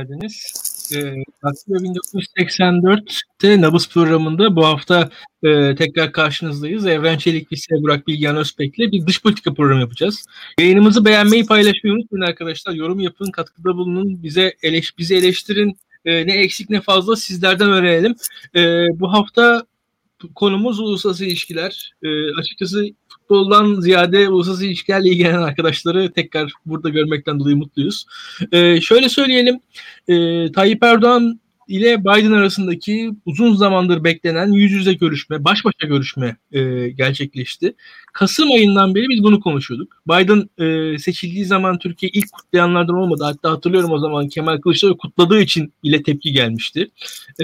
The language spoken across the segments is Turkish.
Geldiniz. Ee, 1984'te Nabız programında bu hafta e, tekrar karşınızdayız. Evren Çelik ve Burak Bilgehan Özbek'le bir dış politika programı yapacağız. Yayınımızı beğenmeyi, paylaşmayı unutmayın arkadaşlar. Yorum yapın, katkıda bulunun, bize eleş, bizi eleştirin. E, ne eksik ne fazla sizlerden öğrenelim. E, bu hafta konumuz uluslararası ilişkiler. E, açıkçası futboldan ziyade uluslararası ilişkilerle ilgilenen arkadaşları tekrar burada görmekten dolayı mutluyuz. E, şöyle söyleyelim. E, Tayyip Erdoğan ile Biden arasındaki uzun zamandır beklenen yüz yüze görüşme, baş başa görüşme e, gerçekleşti. Kasım ayından beri biz bunu konuşuyorduk. Biden e, seçildiği zaman Türkiye ilk kutlayanlardan olmadı. Hatta hatırlıyorum o zaman Kemal Kılıçdaroğlu kutladığı için bile tepki gelmişti.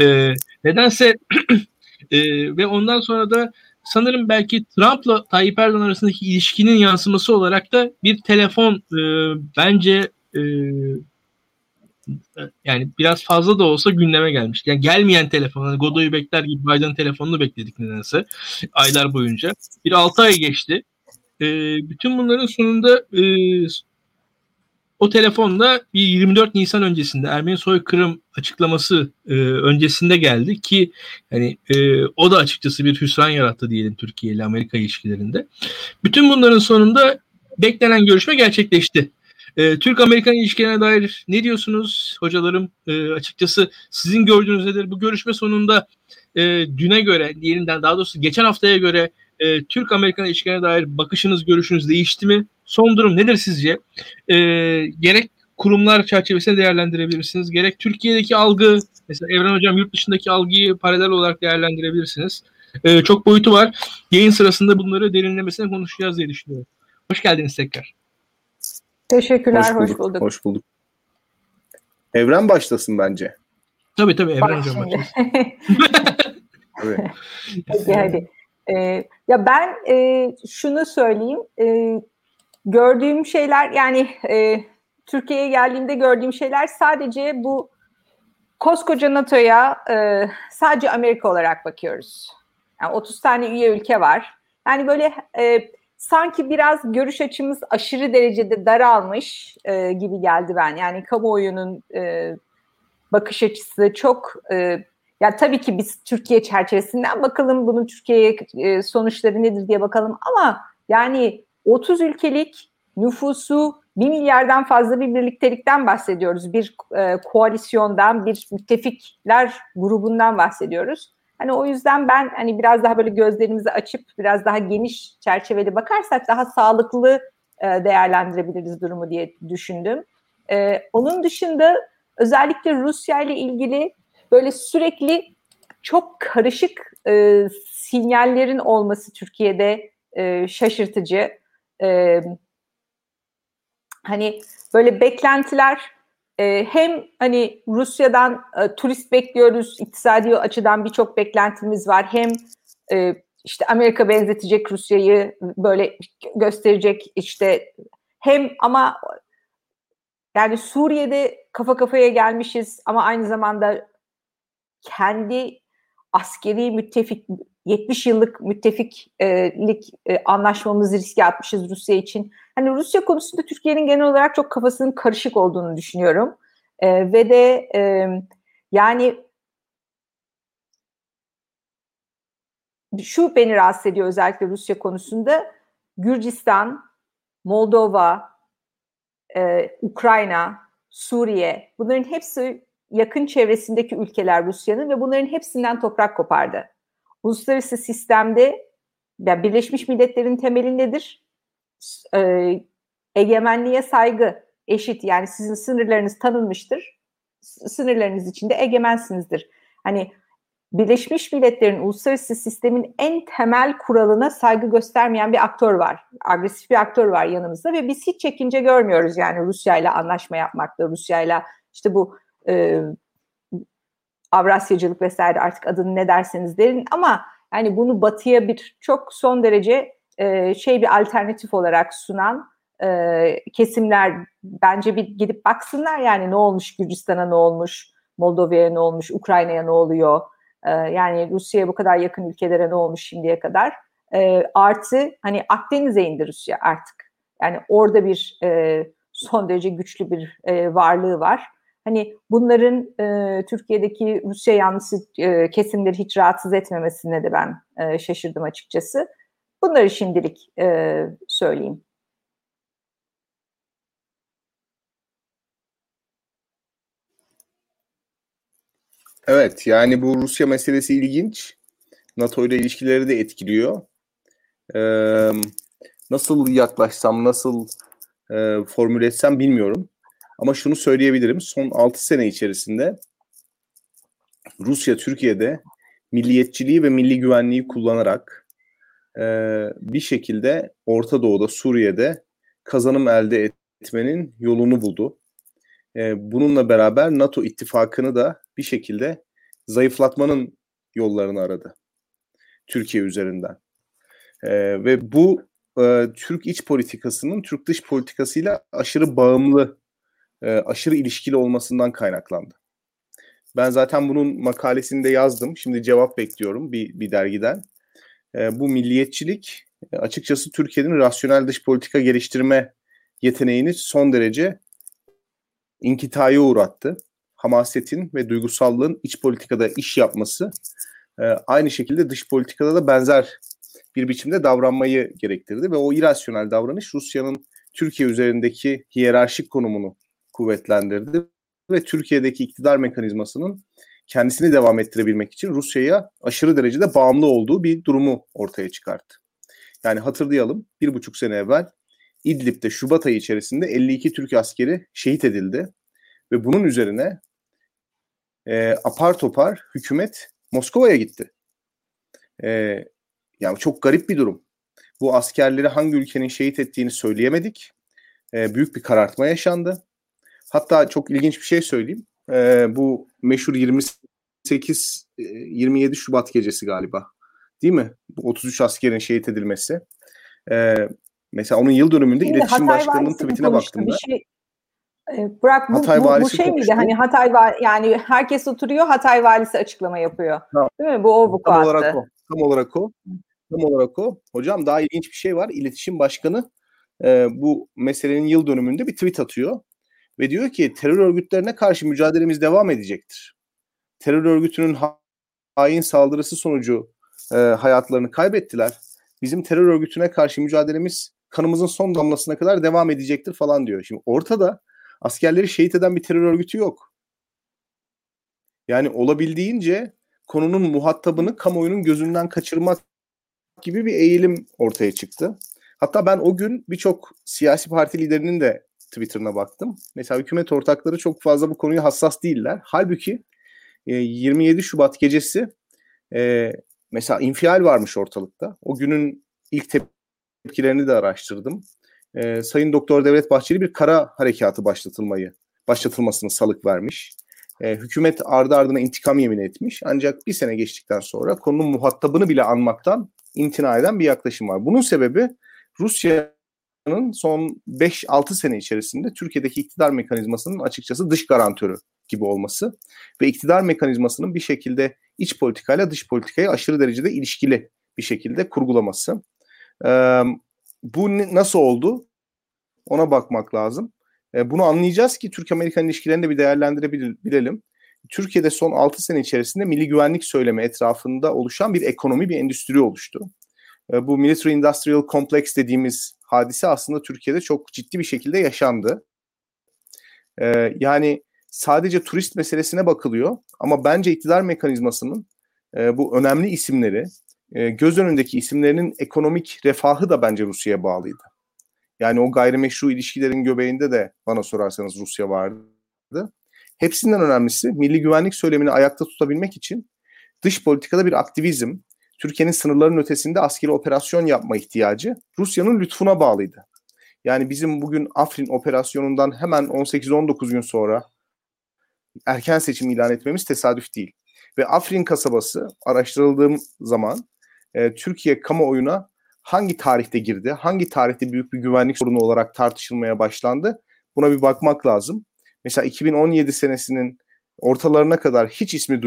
E, nedense e, ve ondan sonra da sanırım belki Trump'la Tayyip Erdoğan arasındaki ilişkinin yansıması olarak da bir telefon e, bence e, yani biraz fazla da olsa gündeme gelmişti. Yani gelmeyen telefon, hani Godoy'u bekler gibi Biden telefonunu bekledik nedense aylar boyunca. Bir 6 ay geçti. E, bütün bunların sonunda e, o telefonla bir 24 Nisan öncesinde Ermeni soykırım açıklaması e, öncesinde geldi ki hani e, o da açıkçası bir hüsran yarattı diyelim Türkiye ile Amerika ilişkilerinde. Bütün bunların sonunda beklenen görüşme gerçekleşti. E, Türk-Amerikan ilişkilerine dair ne diyorsunuz hocalarım? E, açıkçası sizin gördüğünüz nedir? Bu görüşme sonunda e, düne göre, diyelim daha doğrusu geçen haftaya göre e, Türk-Amerikan ilişkilerine dair bakışınız, görüşünüz değişti mi? Son durum nedir sizce? E, gerek kurumlar çerçevesinde değerlendirebilirsiniz. Gerek Türkiye'deki algı, mesela Evren Hocam yurt dışındaki algıyı paralel olarak değerlendirebilirsiniz. E, çok boyutu var. Yayın sırasında bunları derinlemesine konuşacağız diye düşünüyorum. Hoş geldiniz tekrar. Teşekkürler, hoş bulduk. Hoş bulduk. Hoş bulduk. Evren başlasın bence. Tabii tabii Evren Hocam başlasın. evet. Peki hadi. Ee, ya ben e, şunu söyleyeyim. E, gördüğüm şeyler yani e, Türkiye'ye geldiğimde gördüğüm şeyler sadece bu koskoca NATO'ya e, sadece Amerika olarak bakıyoruz. Yani 30 tane üye ülke var. Yani böyle e, sanki biraz görüş açımız aşırı derecede daralmış e, gibi geldi ben. Yani kamuoyunun e, bakış açısı çok e, ya tabii ki biz Türkiye çerçevesinden bakalım bunun Türkiye'ye e, sonuçları nedir diye bakalım ama yani 30 ülkelik nüfusu 1 milyardan fazla bir birliktelikten bahsediyoruz. Bir e, koalisyondan, bir müttefikler grubundan bahsediyoruz. Hani o yüzden ben hani biraz daha böyle gözlerimizi açıp biraz daha geniş çerçeveli bakarsak daha sağlıklı e, değerlendirebiliriz durumu diye düşündüm. E, onun dışında özellikle Rusya ile ilgili böyle sürekli çok karışık e, sinyallerin olması Türkiye'de e, şaşırtıcı. E, hani böyle beklentiler e, hem hani Rusya'dan e, turist bekliyoruz, iktisadi açıdan birçok beklentimiz var. Hem e, işte Amerika benzetecek Rusya'yı böyle gösterecek işte hem ama yani Suriye'de kafa kafaya gelmişiz ama aynı zamanda kendi askeri müttefik 70 yıllık müttefiklik e, anlaşmamızı riske atmışız Rusya için. Hani Rusya konusunda Türkiye'nin genel olarak çok kafasının karışık olduğunu düşünüyorum. E, ve de e, yani şu beni rahatsız ediyor özellikle Rusya konusunda. Gürcistan, Moldova, e, Ukrayna, Suriye bunların hepsi yakın çevresindeki ülkeler Rusya'nın ve bunların hepsinden toprak kopardı. Uluslararası sistemde yani Birleşmiş Milletler'in temeli nedir? Ee, egemenliğe saygı, eşit yani sizin sınırlarınız tanınmıştır. Sınırlarınız içinde egemensinizdir. Hani Birleşmiş Milletler'in uluslararası sistemin en temel kuralına saygı göstermeyen bir aktör var. Agresif bir aktör var yanımızda ve biz hiç çekince görmüyoruz yani Rusya ile anlaşma yapmakta, Rusya ile işte bu e, Avrasyacılık vesaire artık adını ne derseniz derin ama yani bunu batıya bir çok son derece e, şey bir alternatif olarak sunan e, kesimler bence bir gidip baksınlar yani ne olmuş Gürcistan'a ne olmuş, Moldova'ya ne olmuş, Ukrayna'ya ne oluyor, e, yani Rusya'ya bu kadar yakın ülkelere ne olmuş şimdiye kadar. E, artı hani Akdeniz'e indi Rusya artık. Yani orada bir e, son derece güçlü bir e, varlığı var. Hani bunların e, Türkiye'deki Rusya yanlısı e, kesimleri hiç rahatsız etmemesine de ben e, şaşırdım açıkçası. Bunları şimdilik e, söyleyeyim. Evet yani bu Rusya meselesi ilginç. NATO ile ilişkileri de etkiliyor. Ee, nasıl yaklaşsam, nasıl e, formüle etsem bilmiyorum. Ama şunu söyleyebilirim. Son 6 sene içerisinde Rusya Türkiye'de milliyetçiliği ve milli güvenliği kullanarak e, bir şekilde Orta Doğu'da, Suriye'de kazanım elde etmenin yolunu buldu. E, bununla beraber NATO ittifakını da bir şekilde zayıflatmanın yollarını aradı. Türkiye üzerinden. E, ve bu e, Türk iç politikasının Türk dış politikasıyla aşırı bağımlı, e, aşırı ilişkili olmasından kaynaklandı. Ben zaten bunun makalesini de yazdım. Şimdi cevap bekliyorum bir, bir dergiden. E, bu milliyetçilik e, açıkçası Türkiye'nin rasyonel dış politika geliştirme yeteneğini son derece inkitaya uğrattı. Hamasetin ve duygusallığın iç politikada iş yapması e, aynı şekilde dış politikada da benzer bir biçimde davranmayı gerektirdi ve o irasyonel davranış Rusya'nın Türkiye üzerindeki hiyerarşik konumunu kuvvetlendirdi ve Türkiye'deki iktidar mekanizmasının kendisini devam ettirebilmek için Rusya'ya aşırı derecede bağımlı olduğu bir durumu ortaya çıkarttı. Yani hatırlayalım bir buçuk sene evvel İdlib'de Şubat ayı içerisinde 52 Türk askeri şehit edildi ve bunun üzerine e, apar topar hükümet Moskova'ya gitti. E, yani çok garip bir durum. Bu askerleri hangi ülkenin şehit ettiğini söyleyemedik. E, büyük bir karartma yaşandı. Hatta çok ilginç bir şey söyleyeyim. E, bu meşhur 28 27 e, Şubat gecesi galiba. Değil mi? Bu 33 askerin şehit edilmesi. E, mesela onun yıl dönümünde Şimdi iletişim Hatay başkanının tweetine baktım. Bir şey, e, Burak bu, Hatay bu, bu şey miydi? Hani Hatay yani herkes oturuyor Hatay valisi açıklama yapıyor. Ha. Değil mi? Bu o bu Tam olarak o. Tam olarak o. Tam olarak o. Hocam daha ilginç bir şey var. İletişim başkanı e, bu meselenin yıl dönümünde bir tweet atıyor ve diyor ki terör örgütlerine karşı mücadelemiz devam edecektir. Terör örgütünün hain saldırısı sonucu e, hayatlarını kaybettiler. Bizim terör örgütüne karşı mücadelemiz kanımızın son damlasına kadar devam edecektir falan diyor. Şimdi ortada askerleri şehit eden bir terör örgütü yok. Yani olabildiğince konunun muhatabını kamuoyunun gözünden kaçırmak gibi bir eğilim ortaya çıktı. Hatta ben o gün birçok siyasi parti liderinin de Twitter'ına baktım. Mesela hükümet ortakları çok fazla bu konuya hassas değiller. Halbuki 27 Şubat gecesi e, mesela infial varmış ortalıkta. O günün ilk tepkilerini de araştırdım. E, Sayın Doktor Devlet Bahçeli bir kara harekatı başlatılmayı başlatılmasını salık vermiş. E, hükümet ardı ardına intikam yemin etmiş. Ancak bir sene geçtikten sonra konunun muhatabını bile anmaktan imtina eden bir yaklaşım var. Bunun sebebi Rusya'nın son 5-6 sene içerisinde Türkiye'deki iktidar mekanizmasının açıkçası dış garantörü gibi olması ve iktidar mekanizmasının bir şekilde iç politikayla dış politikayı aşırı derecede ilişkili bir şekilde kurgulaması. Ee, bu nasıl oldu? Ona bakmak lazım. Ee, bunu anlayacağız ki Türk-Amerikan ilişkilerini de bir değerlendirebilelim. Türkiye'de son 6 sene içerisinde milli güvenlik söylemi etrafında oluşan bir ekonomi, bir endüstri oluştu. Ee, bu Military Industrial Complex dediğimiz hadise aslında Türkiye'de çok ciddi bir şekilde yaşandı. Ee, yani sadece turist meselesine bakılıyor ama bence iktidar mekanizmasının e, bu önemli isimleri, e, göz önündeki isimlerinin ekonomik refahı da bence Rusya'ya bağlıydı. Yani o gayrimeşru ilişkilerin göbeğinde de bana sorarsanız Rusya vardı. Hepsinden önemlisi milli güvenlik söylemini ayakta tutabilmek için dış politikada bir aktivizm, Türkiye'nin sınırların ötesinde askeri operasyon yapma ihtiyacı Rusya'nın lütfuna bağlıydı. Yani bizim bugün Afrin operasyonundan hemen 18-19 gün sonra erken seçim ilan etmemiz tesadüf değil. Ve Afrin kasabası araştırıldığım zaman e, Türkiye kamuoyuna hangi tarihte girdi, hangi tarihte büyük bir güvenlik sorunu olarak tartışılmaya başlandı buna bir bakmak lazım. Mesela 2017 senesinin ortalarına kadar hiç ismi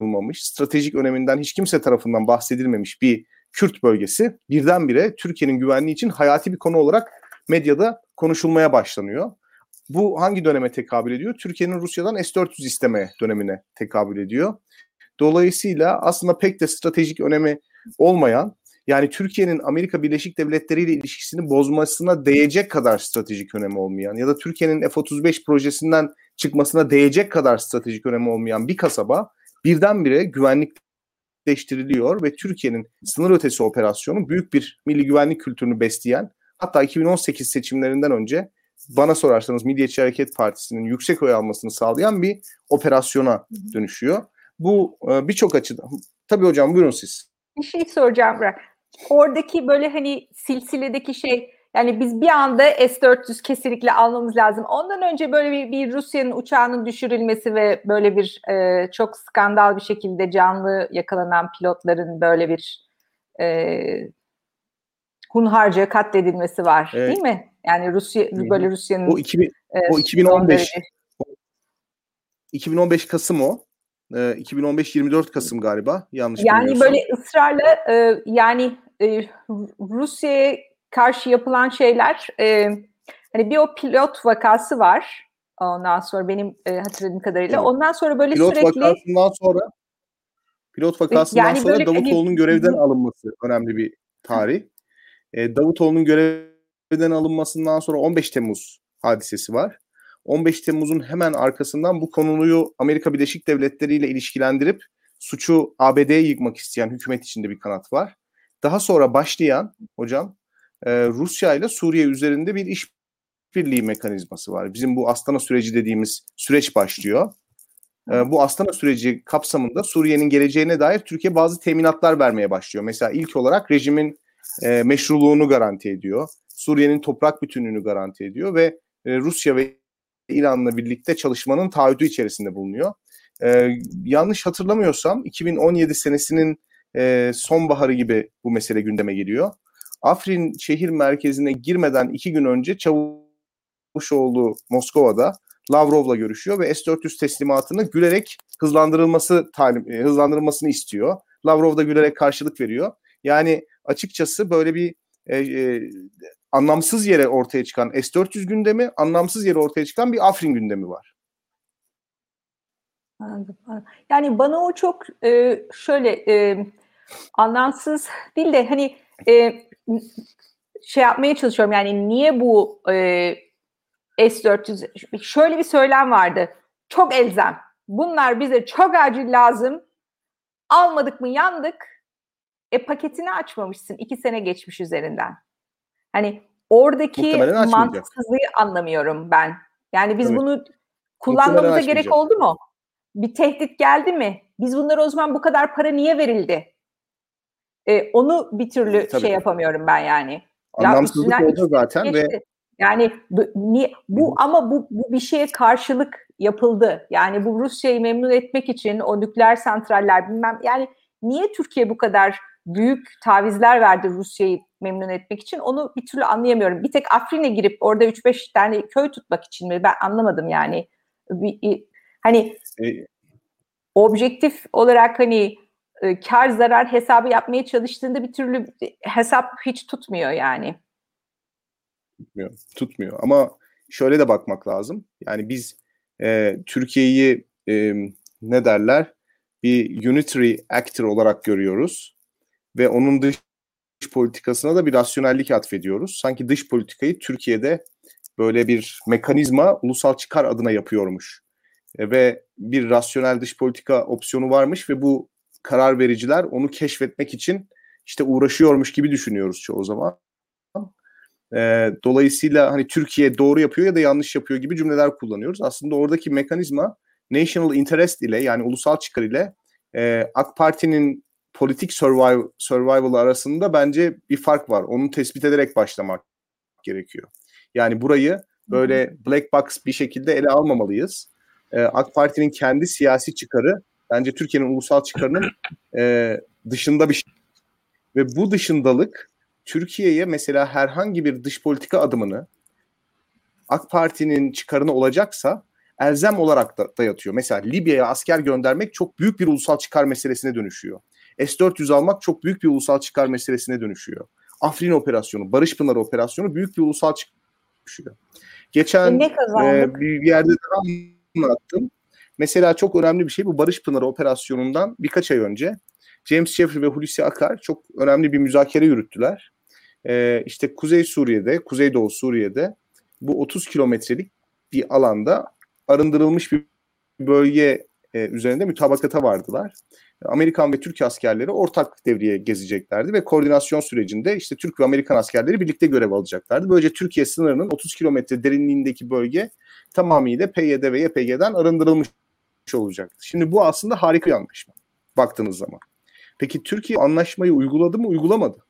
duyulmamış, stratejik öneminden hiç kimse tarafından bahsedilmemiş bir Kürt bölgesi birdenbire Türkiye'nin güvenliği için hayati bir konu olarak medyada konuşulmaya başlanıyor. Bu hangi döneme tekabül ediyor? Türkiye'nin Rusya'dan S-400 isteme dönemine tekabül ediyor. Dolayısıyla aslında pek de stratejik önemi olmayan yani Türkiye'nin Amerika Birleşik Devletleri ile ilişkisini bozmasına değecek kadar stratejik önemi olmayan ya da Türkiye'nin F-35 projesinden çıkmasına değecek kadar stratejik önemi olmayan bir kasaba birdenbire güvenlikleştiriliyor ve Türkiye'nin sınır ötesi operasyonu büyük bir milli güvenlik kültürünü besleyen hatta 2018 seçimlerinden önce bana sorarsanız Milliyetçi Hareket Partisi'nin yüksek oy almasını sağlayan bir operasyona dönüşüyor. Bu e, birçok açıdan. Tabii hocam buyurun siz. Bir şey soracağım. Oradaki böyle hani silsiledeki şey yani biz bir anda S-400 kesinlikle almamız lazım. Ondan önce böyle bir, bir Rusya'nın uçağının düşürülmesi ve böyle bir e, çok skandal bir şekilde canlı yakalanan pilotların böyle bir e, hunharca katledilmesi var evet. değil mi? Yani Rusya böyle Rusya'nın o, 2000, e, o 2015 2015 Kasım o. 2015-24 ee, Kasım galiba yanlış Yani böyle ısrarla e, yani e, Rusya'ya karşı yapılan şeyler e, hani bir o pilot vakası var ondan sonra benim e, hatırladığım kadarıyla evet. ondan sonra böyle pilot sürekli vakasından sonra pilot vakasından yani sonra böyle, Davutoğlu'nun hani, görevden alınması önemli bir tarih. E, Davutoğlu'nun görevden alınmasından sonra 15 Temmuz hadisesi var. 15 Temmuz'un hemen arkasından bu konuyu Amerika Birleşik Devletleri ile ilişkilendirip suçu ABD'ye yıkmak isteyen hükümet içinde bir kanat var. Daha sonra başlayan hocam e, Rusya ile Suriye üzerinde bir iş birliği mekanizması var. Bizim bu Astana süreci dediğimiz süreç başlıyor. E, bu Astana süreci kapsamında Suriye'nin geleceğine dair Türkiye bazı teminatlar vermeye başlıyor. Mesela ilk olarak rejimin e, meşruluğunu garanti ediyor. Suriye'nin toprak bütünlüğünü garanti ediyor ve e, Rusya ve İran'la birlikte çalışmanın taahhüdü içerisinde bulunuyor. Ee, yanlış hatırlamıyorsam 2017 senesinin e, sonbaharı gibi bu mesele gündeme geliyor. Afrin şehir merkezine girmeden iki gün önce Çavuşoğlu Moskova'da Lavrov'la görüşüyor ve S-400 teslimatını gülerek hızlandırılması talim, e, hızlandırılmasını istiyor. Lavrov da gülerek karşılık veriyor. Yani açıkçası böyle bir e, e, anlamsız yere ortaya çıkan S-400 gündemi, anlamsız yere ortaya çıkan bir Afrin gündemi var. Yani bana o çok e, şöyle e, anlamsız değil de hani e, şey yapmaya çalışıyorum yani niye bu e, S-400 şöyle bir söylem vardı. Çok elzem. Bunlar bize çok acil lazım. Almadık mı yandık. E paketini açmamışsın. iki sene geçmiş üzerinden. Hani oradaki mantıksızlığı anlamıyorum ben. Yani biz evet. bunu kullanmamıza gerek oldu mu? Bir tehdit geldi mi? Biz bunlara o zaman bu kadar para niye verildi? Ee, onu bir türlü Tabii. şey yapamıyorum ben yani. Anlamsızlık ya oldu zaten geçti. ve yani bu, niye, bu ama bu, bu bir şeye karşılık yapıldı. Yani bu Rusya'yı memnun etmek için o nükleer santraller bilmem yani niye Türkiye bu kadar büyük tavizler verdi Rusya'yı memnun etmek için onu bir türlü anlayamıyorum. Bir tek Afrin'e girip orada 3-5 tane köy tutmak için mi? Ben anlamadım yani. Bir, hani e, objektif olarak hani e, kar zarar hesabı yapmaya çalıştığında bir türlü hesap hiç tutmuyor yani. Tutmuyor, tutmuyor. Ama şöyle de bakmak lazım. Yani biz e, Türkiye'yi e, ne derler bir unitary actor olarak görüyoruz ve onun dış politikasına da bir rasyonellik atfediyoruz. Sanki dış politikayı Türkiye'de böyle bir mekanizma ulusal çıkar adına yapıyormuş. E, ve bir rasyonel dış politika opsiyonu varmış ve bu karar vericiler onu keşfetmek için işte uğraşıyormuş gibi düşünüyoruz çoğu zaman. E, dolayısıyla hani Türkiye doğru yapıyor ya da yanlış yapıyor gibi cümleler kullanıyoruz. Aslında oradaki mekanizma national interest ile yani ulusal çıkar ile e, AK Parti'nin politik survival, survival arasında bence bir fark var. Onu tespit ederek başlamak gerekiyor. Yani burayı böyle black box bir şekilde ele almamalıyız. Ee, AK Parti'nin kendi siyasi çıkarı bence Türkiye'nin ulusal çıkarının e, dışında bir şey. Ve bu dışındalık Türkiye'ye mesela herhangi bir dış politika adımını AK Parti'nin çıkarını olacaksa elzem olarak da dayatıyor. Mesela Libya'ya asker göndermek çok büyük bir ulusal çıkar meselesine dönüşüyor. S-400 almak çok büyük bir ulusal çıkar meselesine dönüşüyor. Afrin operasyonu, Barış Pınarı operasyonu büyük bir ulusal çıkar dönüşüyor. Geçen e, e, bir yerde daha anlattım. Mesela çok önemli bir şey bu Barış Pınarı operasyonundan birkaç ay önce James Jeffrey ve Hulusi Akar çok önemli bir müzakere yürüttüler. Ee, işte Kuzey Suriye'de, Kuzeydoğu Suriye'de bu 30 kilometrelik bir alanda arındırılmış bir bölge e, üzerinde mütabakata vardılar. Amerikan ve Türk askerleri ortak devriye gezeceklerdi ve koordinasyon sürecinde işte Türk ve Amerikan askerleri birlikte görev alacaklardı. Böylece Türkiye sınırının 30 kilometre derinliğindeki bölge tamamıyla PYD ve YPG'den arındırılmış olacaktı. Şimdi bu aslında harika bir anlaşma baktığınız zaman. Peki Türkiye anlaşmayı uyguladı mı? Uygulamadı.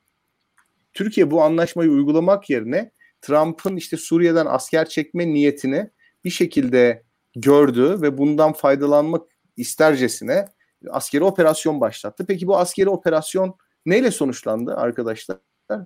Türkiye bu anlaşmayı uygulamak yerine Trump'ın işte Suriye'den asker çekme niyetini bir şekilde gördü ve bundan faydalanmak istercesine askeri operasyon başlattı. Peki bu askeri operasyon neyle sonuçlandı arkadaşlar?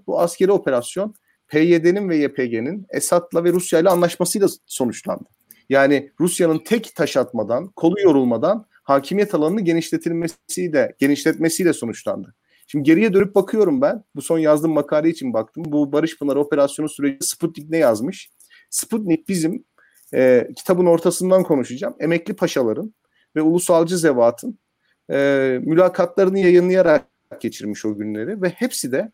Bu askeri operasyon PYD'nin ve YPG'nin Esad'la ve Rusya ile anlaşmasıyla sonuçlandı. Yani Rusya'nın tek taş atmadan, kolu yorulmadan hakimiyet alanını genişletilmesiyle, genişletmesiyle sonuçlandı. Şimdi geriye dönüp bakıyorum ben. Bu son yazdığım makale için baktım. Bu Barış Pınar operasyonu süreci Sputnik ne yazmış? Sputnik bizim e, kitabın ortasından konuşacağım. Emekli paşaların ve ulusalcı zevatın e, mülakatlarını yayınlayarak geçirmiş o günleri ve hepsi de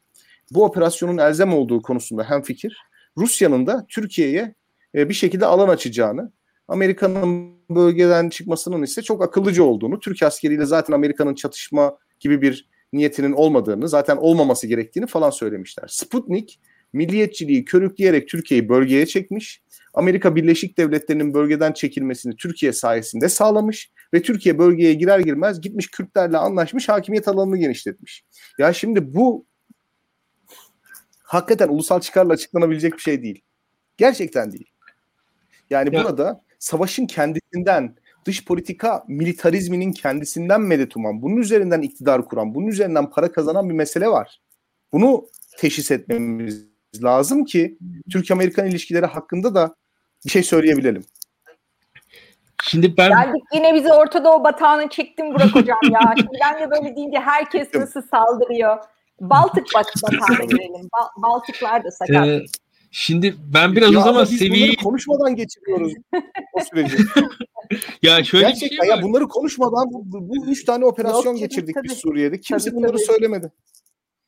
bu operasyonun elzem olduğu konusunda hem fikir. Rusya'nın da Türkiye'ye e, bir şekilde alan açacağını, Amerika'nın bölgeden çıkmasının ise çok akıllıca olduğunu, Türk askeriyle zaten Amerika'nın çatışma gibi bir niyetinin olmadığını, zaten olmaması gerektiğini falan söylemişler. Sputnik milliyetçiliği körükleyerek Türkiye'yi bölgeye çekmiş. Amerika Birleşik Devletleri'nin bölgeden çekilmesini Türkiye sayesinde sağlamış ve Türkiye bölgeye girer girmez gitmiş Kürtlerle anlaşmış, hakimiyet alanını genişletmiş. Ya şimdi bu hakikaten ulusal çıkarla açıklanabilecek bir şey değil. Gerçekten değil. Yani ya. burada savaşın kendisinden, dış politika militarizminin kendisinden medet uman, bunun üzerinden iktidar kuran, bunun üzerinden para kazanan bir mesele var. Bunu teşhis etmemiz lazım ki Türk-Amerikan ilişkileri hakkında da bir şey söyleyebilelim. Şimdi ben... Geldik yine bizi Orta Doğu batağına çektim Burak Hocam ya. Şimdi ben de böyle deyince herkes nasıl saldırıyor. Baltık batağına girelim. Ba- Baltıklar da sakat. Ee, Şimdi ben biraz ya o zaman seviyeyi konuşmadan geçiriyoruz o süreci. ya şöyle Gerçekten bir şey var. ya bunları konuşmadan bu, bu üç tane operasyon Yok, geçirdik tabii. biz Suriye'de. Kimse tabii, bunları tabii. söylemedi.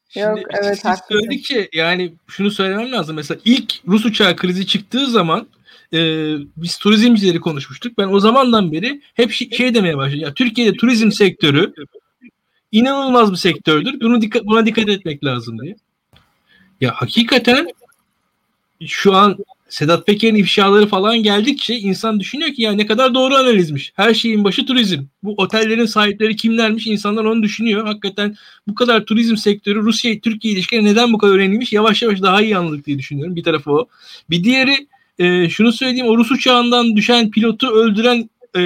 Şimdi Yok, evet, siz söyledikçe yani şunu söylemem lazım. Mesela ilk Rus uçağı krizi çıktığı zaman e, biz turizmcileri konuşmuştuk. Ben o zamandan beri hep şey, şey demeye başladım. Ya Türkiye'de turizm sektörü inanılmaz bir sektördür. Bunu dikkat, buna dikkat etmek lazım diye. Ya hakikaten şu an Sedat Peker'in ifşaları falan geldikçe insan düşünüyor ki ya ne kadar doğru analizmiş. Her şeyin başı turizm. Bu otellerin sahipleri kimlermiş insanlar onu düşünüyor. Hakikaten bu kadar turizm sektörü Rusya-Türkiye ilişkileri neden bu kadar önemliymiş yavaş yavaş daha iyi anladık diye düşünüyorum. Bir tarafı o. Bir diğeri e, şunu söyleyeyim o Rus uçağından düşen pilotu öldüren e,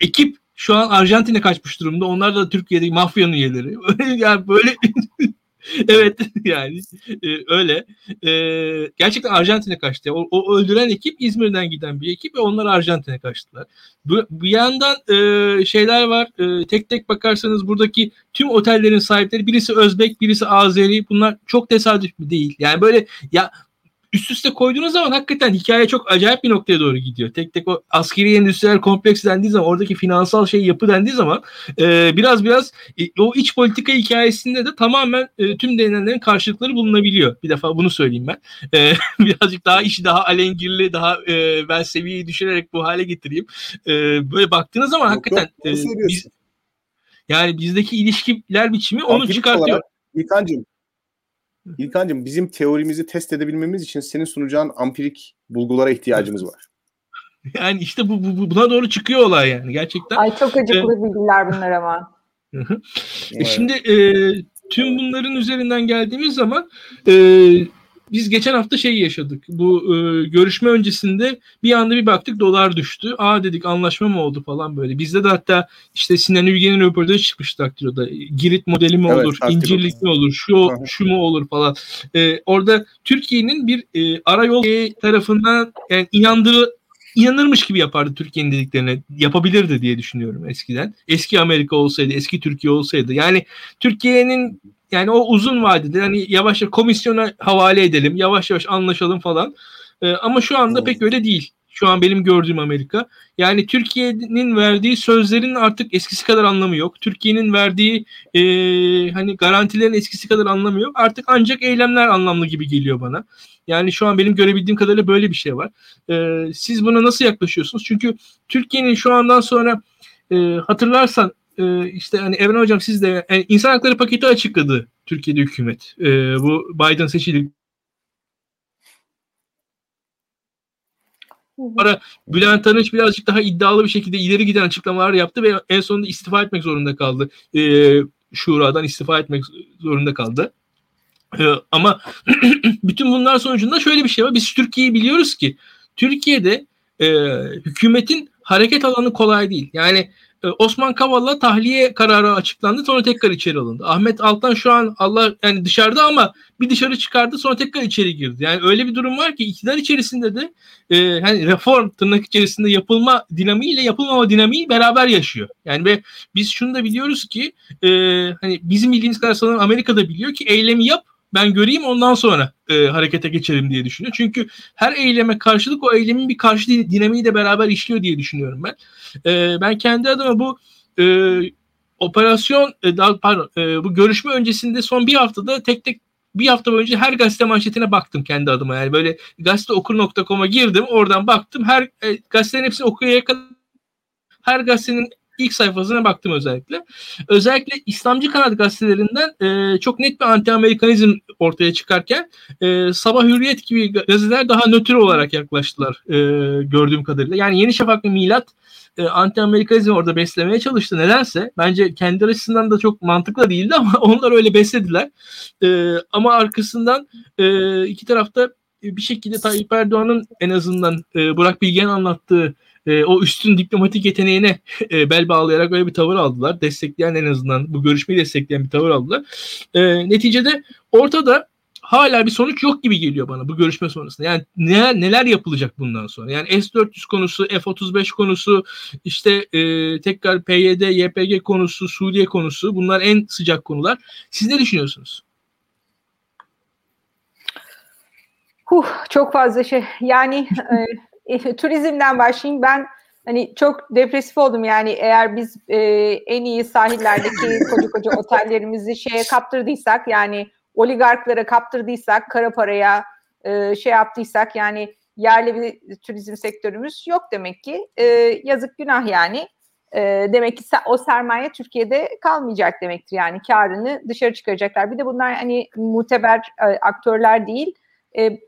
ekip şu an Arjantin'e kaçmış durumda. Onlar da Türkiye'deki mafyanın üyeleri. yani böyle evet yani e, öyle. E, gerçekten Arjantin'e kaçtı. O, o öldüren ekip İzmir'den giden bir ekip ve onlar Arjantin'e kaçtılar. Bu, bir yandan e, şeyler var. E, tek tek bakarsanız buradaki tüm otellerin sahipleri birisi Özbek, birisi Azeri. Bunlar çok tesadüf değil. Yani böyle ya üst üste koyduğunuz zaman hakikaten hikaye çok acayip bir noktaya doğru gidiyor. Tek tek o askeri endüstriyel kompleks dendiği zaman oradaki finansal şey yapı dendiği zaman e, biraz biraz e, o iç politika hikayesinde de tamamen e, tüm denenlerin karşılıkları bulunabiliyor. Bir defa bunu söyleyeyim ben. E, birazcık daha işi daha alengirli, daha e, ben seviyeyi düşürerek bu hale getireyim. E, böyle baktığınız zaman yok, hakikaten yok, e, biz, yani bizdeki ilişkiler biçimi onu Aktivik çıkartıyor. Olarak, İlkancığım İlkancığım bizim teorimizi test edebilmemiz için senin sunacağın ampirik bulgulara ihtiyacımız var. Yani işte bu, bu buna doğru çıkıyor olay yani gerçekten. Ay çok acıklı ee, bilgiler bunlar ama. e şimdi e, tüm bunların üzerinden geldiğimiz zaman e, biz geçen hafta şey yaşadık. Bu e, görüşme öncesinde bir anda bir baktık dolar düştü. Aa dedik anlaşma mı oldu falan böyle. Bizde de hatta işte Sinan Ülgen'in röportajı çıkmıştı Daktilo'da. Girit modeli mi olur? Evet, incirlik mi olur? Şu şu mu olur falan. E, orada Türkiye'nin bir e, arayol tarafından yani inandırı inanırmış gibi yapardı Türkiye'nin dediklerine. Yapabilirdi diye düşünüyorum eskiden. Eski Amerika olsaydı, eski Türkiye olsaydı. Yani Türkiye'nin yani o uzun vadede hani yavaş yavaş komisyona havale edelim, yavaş yavaş anlaşalım falan. E, ama şu anda pek öyle değil. Şu an benim gördüğüm Amerika. Yani Türkiye'nin verdiği sözlerin artık eskisi kadar anlamı yok. Türkiye'nin verdiği e, hani garantilerin eskisi kadar anlamı yok. Artık ancak eylemler anlamlı gibi geliyor bana. Yani şu an benim görebildiğim kadarıyla böyle bir şey var. E, siz buna nasıl yaklaşıyorsunuz? Çünkü Türkiye'nin şu andan sonra e, hatırlarsan e, işte hani Evren Hocam siz de yani insan hakları paketi açıkladı Türkiye'de hükümet. E, bu Biden seçildi Sonra Bülent Arınç birazcık daha iddialı bir şekilde ileri giden açıklamalar yaptı ve en sonunda istifa etmek zorunda kaldı. E, Şura'dan istifa etmek zorunda kaldı. E, ama bütün bunlar sonucunda şöyle bir şey var. Biz Türkiye'yi biliyoruz ki Türkiye'de e, hükümetin hareket alanı kolay değil. Yani e, Osman Kavala tahliye kararı açıklandı sonra tekrar içeri alındı. Ahmet Altan şu an Allah yani dışarıda ama bir dışarı çıkardı sonra tekrar içeri girdi. Yani öyle bir durum var ki iktidar içerisinde de e, hani reform tırnak içerisinde yapılma dinamiği ile yapılmama dinamiği beraber yaşıyor. Yani ve biz şunu da biliyoruz ki e, hani bizim bildiğimiz kadar sanırım Amerika da biliyor ki eylemi yap ben göreyim ondan sonra e, harekete geçelim diye düşünüyor. Çünkü her eyleme karşılık o eylemin bir karşı dinamiği de beraber işliyor diye düşünüyorum ben. E, ben kendi adıma bu e, operasyon e, pardon e, bu görüşme öncesinde son bir haftada tek tek bir hafta boyunca her gazete manşetine baktım kendi adıma. Yani böyle gazeteokur.com'a girdim oradan baktım. Her e, gazetelerin hepsini okuyaya kadar her gazetenin ilk sayfasına baktım özellikle. Özellikle İslamcı kanat gazetelerinden e, çok net bir anti-Amerikanizm ortaya çıkarken e, Sabah Hürriyet gibi gazeteler daha nötr olarak yaklaştılar e, gördüğüm kadarıyla. Yani Yeni Şafak ve Milat e, anti-Amerikanizmi orada beslemeye çalıştı. Nedense bence kendi açısından da çok mantıklı değildi ama onlar öyle beslediler. E, ama arkasından e, iki tarafta bir şekilde Tayyip Erdoğan'ın en azından e, Burak Bilgen anlattığı e, o üstün diplomatik yeteneğine e, bel bağlayarak öyle bir tavır aldılar. Destekleyen en azından bu görüşmeyi destekleyen bir tavır aldılar. E, neticede ortada hala bir sonuç yok gibi geliyor bana bu görüşme sonrasında. Yani neler neler yapılacak bundan sonra? Yani S-400 konusu, F-35 konusu, işte e, tekrar PYD, YPG konusu, Suriye konusu bunlar en sıcak konular. Siz ne düşünüyorsunuz? Huh, çok fazla şey. Yani e, e, turizmden başlayayım. Ben hani çok depresif oldum. Yani eğer biz e, en iyi sahillerdeki koca koca otellerimizi şeye kaptırdıysak yani oligarklara kaptırdıysak kara paraya e, şey yaptıysak yani yerli bir turizm sektörümüz yok demek ki. E, yazık günah yani. E, demek ki o sermaye Türkiye'de kalmayacak demektir yani. Karını dışarı çıkaracaklar. Bir de bunlar hani muteber e, aktörler değil. E,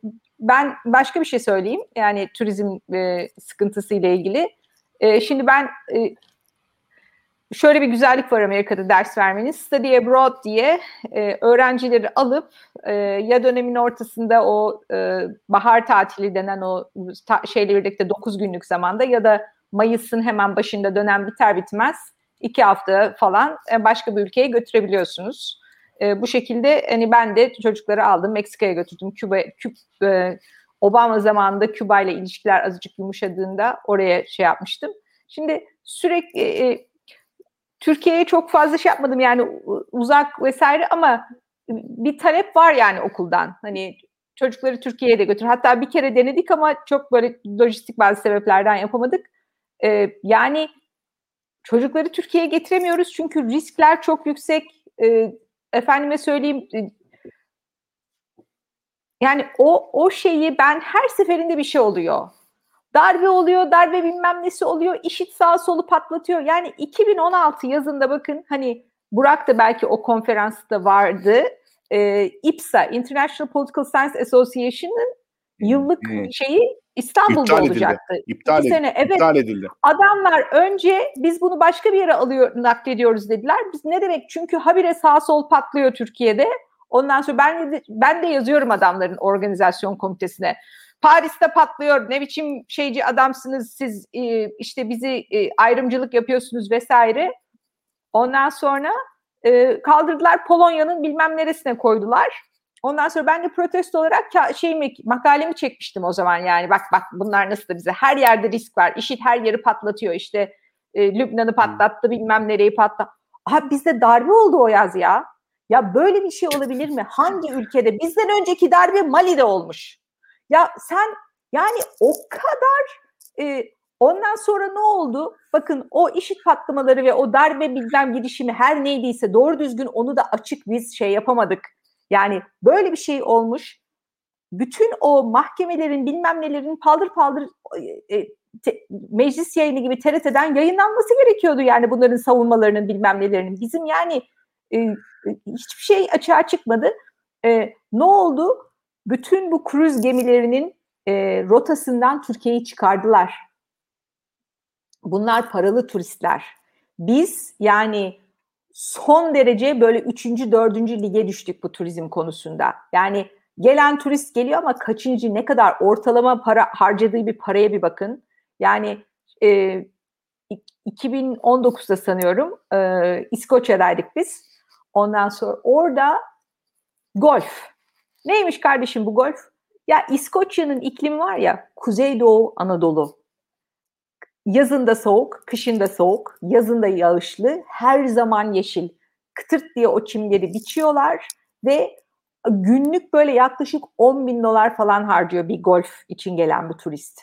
ben başka bir şey söyleyeyim. Yani turizm e, sıkıntısı ile ilgili. E, şimdi ben e, şöyle bir güzellik var Amerika'da ders vermenin. Study abroad diye e, öğrencileri alıp e, ya dönemin ortasında o e, bahar tatili denen o ta, şeyle birlikte 9 günlük zamanda ya da Mayıs'ın hemen başında dönem biter bitmez iki hafta falan e, başka bir ülkeye götürebiliyorsunuz. E, bu şekilde hani ben de çocukları aldım Meksika'ya götürdüm. Küba, Küb, e, Obama zamanında Küba ile ilişkiler azıcık yumuşadığında oraya şey yapmıştım. Şimdi sürekli e, Türkiye'ye çok fazla şey yapmadım yani uzak vesaire ama bir talep var yani okuldan. Hani çocukları Türkiye'ye de götür. Hatta bir kere denedik ama çok böyle lojistik bazı sebeplerden yapamadık. Ee, yani çocukları Türkiye'ye getiremiyoruz çünkü riskler çok yüksek. Ee, efendime söyleyeyim e, yani o o şeyi ben her seferinde bir şey oluyor. Darbe oluyor, darbe bilmem nesi oluyor, işit sağ solu patlatıyor. Yani 2016 yazında bakın hani Burak da belki o konferansta vardı. Ee, IPSA, International Political Science Association'ın yıllık şeyi İstanbul'da iptal olacaktı. Edildi. İptal, sene, evet. iptal edildi. Adamlar önce biz bunu başka bir yere alıyor naklediyoruz dediler. Biz ne demek? Çünkü habire sağ sol patlıyor Türkiye'de. Ondan sonra ben de, ben de yazıyorum adamların organizasyon komitesine. Paris'te patlıyor. Ne biçim şeyci adamsınız siz e, işte bizi e, ayrımcılık yapıyorsunuz vesaire. Ondan sonra e, kaldırdılar Polonya'nın bilmem neresine koydular. Ondan sonra ben de protesto olarak şeyimi, makalemi çekmiştim o zaman yani bak bak bunlar nasıl da bize her yerde risk var. IŞİD her yeri patlatıyor işte e, Lübnan'ı patlattı bilmem nereyi patlattı. Abi bizde darbe oldu o yaz ya. Ya böyle bir şey olabilir mi? Hangi ülkede? Bizden önceki darbe Mali'de olmuş. Ya sen Yani o kadar e, ondan sonra ne oldu? Bakın o işit patlamaları ve o darbe bilmem girişimi her neydiyse doğru düzgün onu da açık biz şey yapamadık. Yani böyle bir şey olmuş. Bütün o mahkemelerin bilmem nelerin paldır paldır e, te, meclis yayını gibi TRT'den yayınlanması gerekiyordu yani bunların savunmalarının bilmem nelerinin. Bizim yani e, hiçbir şey açığa çıkmadı. E, ne oldu? Bütün bu kruz gemilerinin e, rotasından Türkiye'yi çıkardılar. Bunlar paralı turistler. Biz yani son derece böyle üçüncü, dördüncü lige düştük bu turizm konusunda. Yani gelen turist geliyor ama kaçıncı, ne kadar ortalama para harcadığı bir paraya bir bakın. Yani e, 2019'da sanıyorum e, İskoçya'daydık biz. Ondan sonra orada golf. Neymiş kardeşim bu golf? Ya İskoçya'nın iklimi var ya Kuzeydoğu Anadolu. Yazında soğuk, kışında soğuk, yazında yağışlı, her zaman yeşil. Kıtırt diye o çimleri biçiyorlar ve günlük böyle yaklaşık 10 bin dolar falan harcıyor bir golf için gelen bu turist.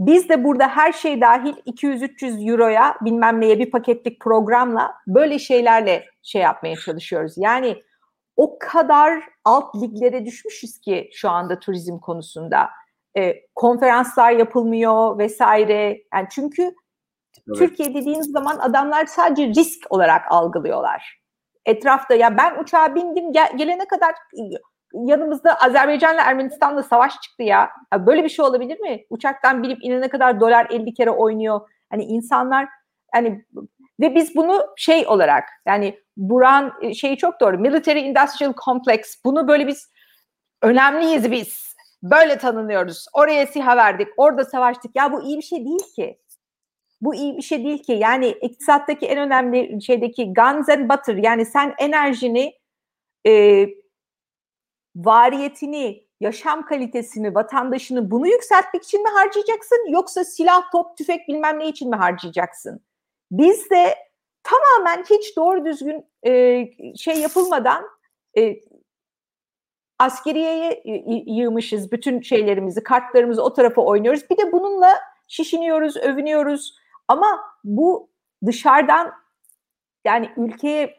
Biz de burada her şey dahil 200-300 euroya bilmem neye bir paketlik programla böyle şeylerle şey yapmaya çalışıyoruz. Yani o kadar alt liglere düşmüşüz ki şu anda turizm konusunda. E, konferanslar yapılmıyor vesaire. Yani çünkü evet. Türkiye dediğiniz zaman adamlar sadece risk olarak algılıyorlar. Etrafta ya ben uçağa bindim gel, gelene kadar yanımızda Azerbaycan'la Ermenistan'la savaş çıktı ya. ya. Böyle bir şey olabilir mi? Uçaktan binip inene kadar dolar 50 kere oynuyor. Hani insanlar hani ve biz bunu şey olarak yani Buran e, şeyi çok doğru. Military Industrial Complex. Bunu böyle biz önemliyiz biz. Böyle tanınıyoruz. Oraya siha verdik. Orada savaştık. Ya bu iyi bir şey değil ki. Bu iyi bir şey değil ki. Yani iktisattaki en önemli şeydeki guns and butter. Yani sen enerjini e, variyetini, yaşam kalitesini, vatandaşını bunu yükseltmek için mi harcayacaksın yoksa silah, top, tüfek bilmem ne için mi harcayacaksın? Biz de tamamen hiç doğru düzgün e, şey yapılmadan e, askeriyeye yığmışız bütün şeylerimizi, kartlarımızı o tarafa oynuyoruz. Bir de bununla şişiniyoruz, övünüyoruz. Ama bu dışarıdan yani ülkeye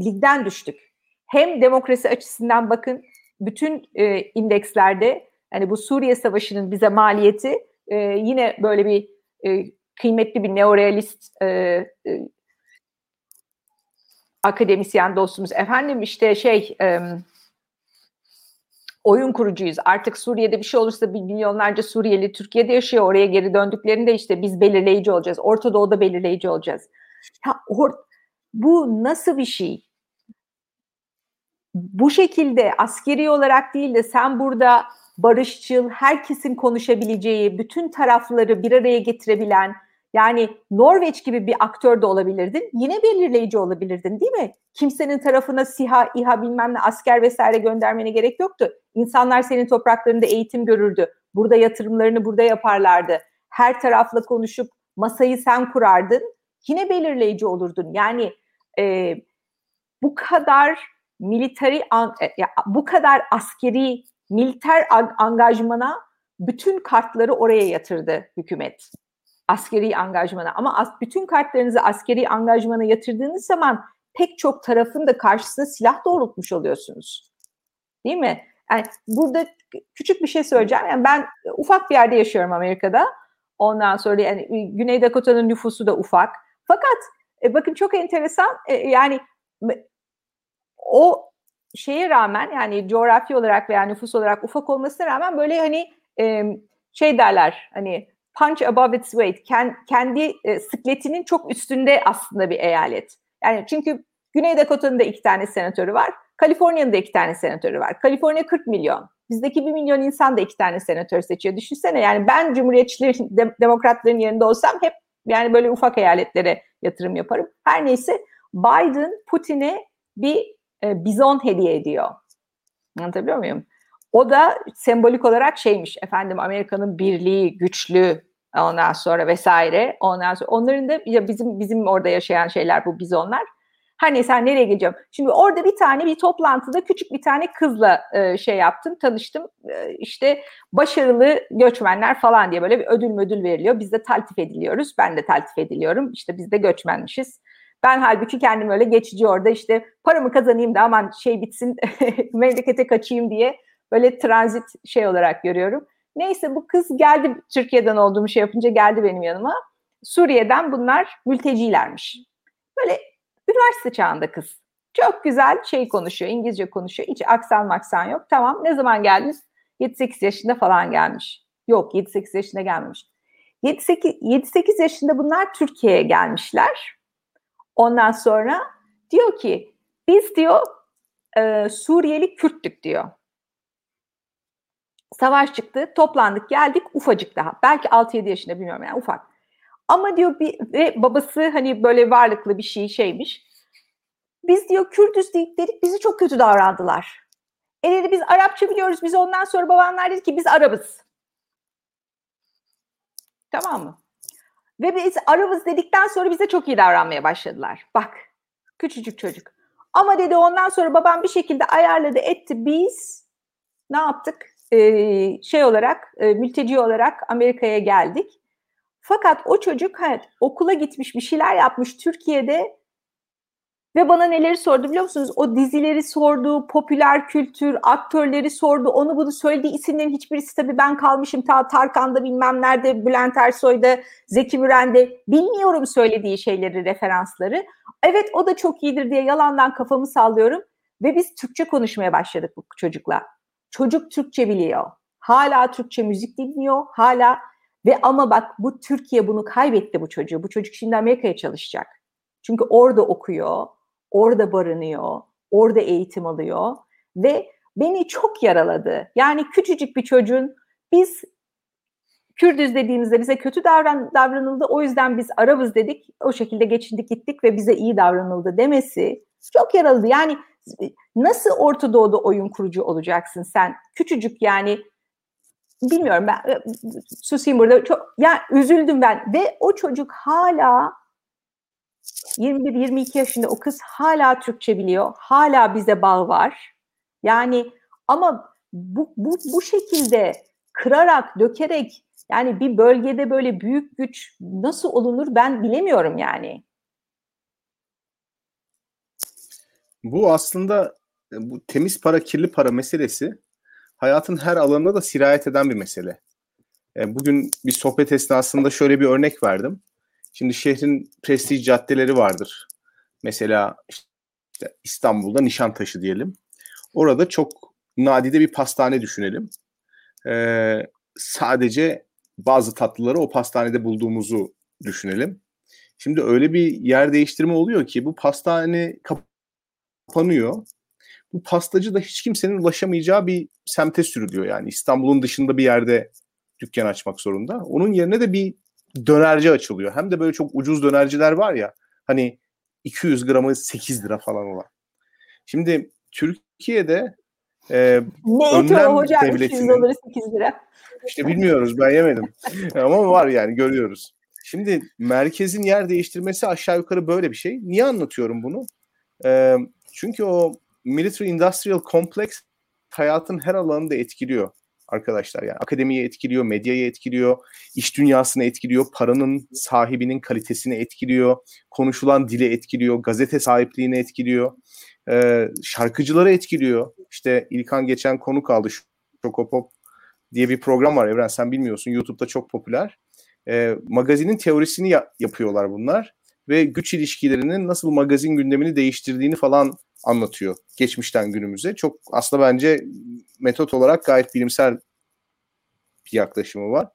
ligden düştük. Hem demokrasi açısından bakın bütün e, indekslerde yani bu Suriye Savaşı'nın bize maliyeti e, yine böyle bir e, kıymetli bir neorealist e, e, akademisyen dostumuz. Efendim işte şey e, oyun kurucuyuz. Artık Suriye'de bir şey olursa milyonlarca Suriyeli Türkiye'de yaşıyor. Oraya geri döndüklerinde işte biz belirleyici olacağız. Orta Doğu'da belirleyici olacağız. Ya, or, bu nasıl bir şey? Bu şekilde askeri olarak değil de sen burada barışçıl, herkesin konuşabileceği, bütün tarafları bir araya getirebilen, yani Norveç gibi bir aktör de olabilirdin. Yine belirleyici olabilirdin değil mi? Kimsenin tarafına SİHA, İHA bilmem ne asker vesaire göndermene gerek yoktu. İnsanlar senin topraklarında eğitim görürdü. Burada yatırımlarını burada yaparlardı. Her tarafla konuşup masayı sen kurardın. Yine belirleyici olurdun. Yani e, bu kadar military, e, bu kadar askeri, militer angajmana bütün kartları oraya yatırdı hükümet askeri angajmana ama as, bütün kartlarınızı askeri angajmana yatırdığınız zaman pek çok tarafın da karşısına silah doğrultmuş oluyorsunuz. Değil mi? Yani burada küçük bir şey söyleyeceğim. Yani ben ufak bir yerde yaşıyorum Amerika'da. Ondan sonra yani Güney Dakota'nın nüfusu da ufak. Fakat e, bakın çok enteresan e, yani o şeye rağmen yani coğrafi olarak veya nüfus olarak ufak olmasına rağmen böyle hani e, şey derler hani punch above its weight. Kendi e, sıkletinin çok üstünde aslında bir eyalet. Yani çünkü Güney Dakota'nın da iki tane senatörü var. Kaliforniya'nın da iki tane senatörü var. Kaliforniya 40 milyon. Bizdeki bir milyon insan da iki tane senatör seçiyor. Düşünsene yani ben cumhuriyetçilerin, de, demokratların yerinde olsam hep yani böyle ufak eyaletlere yatırım yaparım. Her neyse Biden Putin'e bir e, bizon hediye ediyor. Anlatabiliyor muyum? O da sembolik olarak şeymiş efendim Amerika'nın birliği, güçlü ondan sonra vesaire. Ondan sonra onların da ya bizim bizim orada yaşayan şeyler bu biz onlar. Her neyse nereye geleceğim. Şimdi orada bir tane bir toplantıda küçük bir tane kızla e, şey yaptım, tanıştım. E, işte başarılı göçmenler falan diye böyle bir ödül ödül veriliyor. Biz de taltif ediliyoruz. Ben de taltif ediliyorum. İşte biz de göçmenmişiz. Ben halbuki kendim öyle geçici orada işte paramı kazanayım da aman şey bitsin memlekete kaçayım diye böyle transit şey olarak görüyorum. Neyse bu kız geldi Türkiye'den olduğum şey yapınca geldi benim yanıma. Suriye'den bunlar mültecilermiş. Böyle üniversite çağında kız. Çok güzel şey konuşuyor, İngilizce konuşuyor. Hiç aksan maksan yok. Tamam ne zaman geldiniz? 7-8 yaşında falan gelmiş. Yok 7-8 yaşında gelmemiş. 7-8 yaşında bunlar Türkiye'ye gelmişler. Ondan sonra diyor ki biz diyor e, Suriyeli Kürttük diyor. Savaş çıktı, toplandık, geldik ufacık daha. Belki 6-7 yaşında bilmiyorum yani ufak. Ama diyor bir ve babası hani böyle varlıklı bir şey şeymiş. Biz diyor Kürdüz dedik bizi çok kötü davrandılar. E dedi biz Arapça biliyoruz. Biz ondan sonra babamlar dedi ki biz Arabız. Tamam mı? Ve biz Arabız dedikten sonra bize çok iyi davranmaya başladılar. Bak küçücük çocuk. Ama dedi ondan sonra babam bir şekilde ayarladı etti. Biz ne yaptık? Ee, şey olarak, e, mülteci olarak Amerika'ya geldik. Fakat o çocuk evet, okula gitmiş bir şeyler yapmış Türkiye'de ve bana neleri sordu biliyor musunuz? O dizileri sordu, popüler kültür, aktörleri sordu. Onu bunu söylediği isimlerin hiçbirisi tabii ben kalmışım. Ta Tarkan'da bilmem nerede, Bülent Ersoy'da, Zeki Müren'de. Bilmiyorum söylediği şeyleri, referansları. Evet o da çok iyidir diye yalandan kafamı sallıyorum. Ve biz Türkçe konuşmaya başladık bu çocukla. Çocuk Türkçe biliyor. Hala Türkçe müzik dinliyor. Hala ve ama bak bu Türkiye bunu kaybetti bu çocuğu. Bu çocuk şimdi Amerika'ya çalışacak. Çünkü orada okuyor, orada barınıyor, orada eğitim alıyor ve beni çok yaraladı. Yani küçücük bir çocuğun biz Kürdüz dediğimizde bize kötü davran, davranıldı. O yüzden biz Arabız dedik. O şekilde geçindik gittik ve bize iyi davranıldı demesi çok yaraladı. Yani nasıl Orta Doğu'da oyun kurucu olacaksın sen? Küçücük yani bilmiyorum ben susayım burada. Çok, ya üzüldüm ben ve o çocuk hala 21-22 yaşında o kız hala Türkçe biliyor. Hala bize bağ var. Yani ama bu, bu, bu şekilde kırarak, dökerek yani bir bölgede böyle büyük güç nasıl olunur ben bilemiyorum yani. Bu aslında e, bu temiz para, kirli para meselesi hayatın her alanında da sirayet eden bir mesele. E, bugün bir sohbet esnasında şöyle bir örnek verdim. Şimdi şehrin prestij caddeleri vardır. Mesela işte İstanbul'da Nişantaşı diyelim. Orada çok nadide bir pastane düşünelim. Ee, sadece bazı tatlıları o pastanede bulduğumuzu düşünelim. Şimdi öyle bir yer değiştirme oluyor ki bu pastane kapanıyor. Bu pastacı da hiç kimsenin ulaşamayacağı bir semte sürülüyor yani İstanbul'un dışında bir yerde dükkan açmak zorunda. Onun yerine de bir dönerci açılıyor. Hem de böyle çok ucuz dönerciler var ya hani 200 gramı 8 lira falan olan. Şimdi Türkiye'de e, ne önlem hocam 200 doları 8 lira. İşte bilmiyoruz ben yemedim. Ama var yani görüyoruz. Şimdi merkezin yer değiştirmesi aşağı yukarı böyle bir şey. Niye anlatıyorum bunu? E, çünkü o military industrial complex hayatın her alanında etkiliyor arkadaşlar. Yani akademiyi etkiliyor, medyayı etkiliyor, iş dünyasını etkiliyor, paranın sahibinin kalitesini etkiliyor, konuşulan dile etkiliyor, gazete sahipliğini etkiliyor, e, şarkıcıları etkiliyor. İşte İlkan geçen konu kaldı. Şokopop diye bir program var Evren sen bilmiyorsun. YouTube'da çok popüler. E, magazinin teorisini ya- yapıyorlar bunlar ve güç ilişkilerinin nasıl magazin gündemini değiştirdiğini falan anlatıyor geçmişten günümüze. Çok aslında bence metot olarak gayet bilimsel bir yaklaşımı var.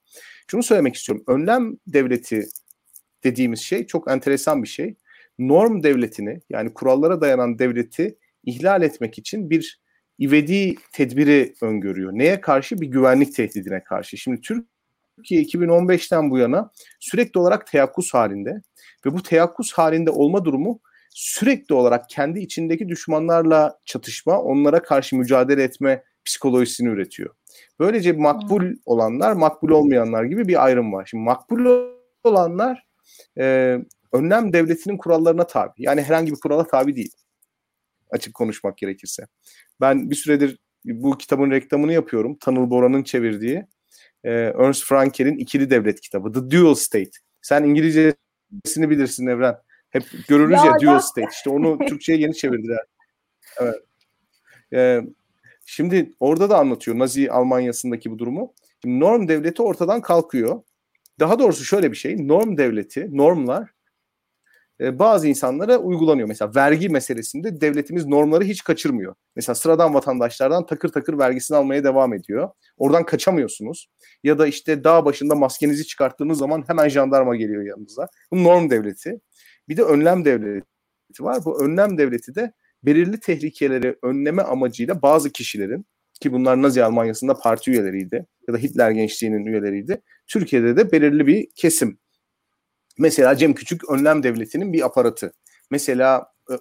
Şunu söylemek istiyorum. Önlem devleti dediğimiz şey çok enteresan bir şey. Norm devletini yani kurallara dayanan devleti ihlal etmek için bir ivedi tedbiri öngörüyor. Neye karşı? Bir güvenlik tehdidine karşı. Şimdi Türkiye 2015'ten bu yana sürekli olarak teyakkuz halinde ve bu teyakkuz halinde olma durumu sürekli olarak kendi içindeki düşmanlarla çatışma, onlara karşı mücadele etme psikolojisini üretiyor. Böylece makbul olanlar, makbul olmayanlar gibi bir ayrım var. Şimdi makbul olanlar e, önlem devletinin kurallarına tabi. Yani herhangi bir kurala tabi değil. Açık konuşmak gerekirse. Ben bir süredir bu kitabın reklamını yapıyorum. Tanıl Bora'nın çevirdiği. E, Ernst Frankel'in ikili devlet kitabı. The Dual State. Sen İngilizcesini bilirsin Evren. Hep görürüz ya, ya Dual State. İşte onu Türkçe'ye yeni çevirdiler. Evet. E, şimdi orada da anlatıyor Nazi Almanya'sındaki bu durumu. Şimdi norm devleti ortadan kalkıyor. Daha doğrusu şöyle bir şey. Norm devleti, normlar e, bazı insanlara uygulanıyor. Mesela vergi meselesinde devletimiz normları hiç kaçırmıyor. Mesela sıradan vatandaşlardan takır takır vergisini almaya devam ediyor. Oradan kaçamıyorsunuz. Ya da işte dağ başında maskenizi çıkarttığınız zaman hemen jandarma geliyor yanınıza. Bu norm devleti. Bir de önlem devleti var. Bu önlem devleti de belirli tehlikeleri önleme amacıyla bazı kişilerin ki bunlar Nazi Almanya'sında parti üyeleriydi ya da Hitler gençliğinin üyeleriydi. Türkiye'de de belirli bir kesim Mesela Cem Küçük önlem devletinin bir aparatı. Mesela e,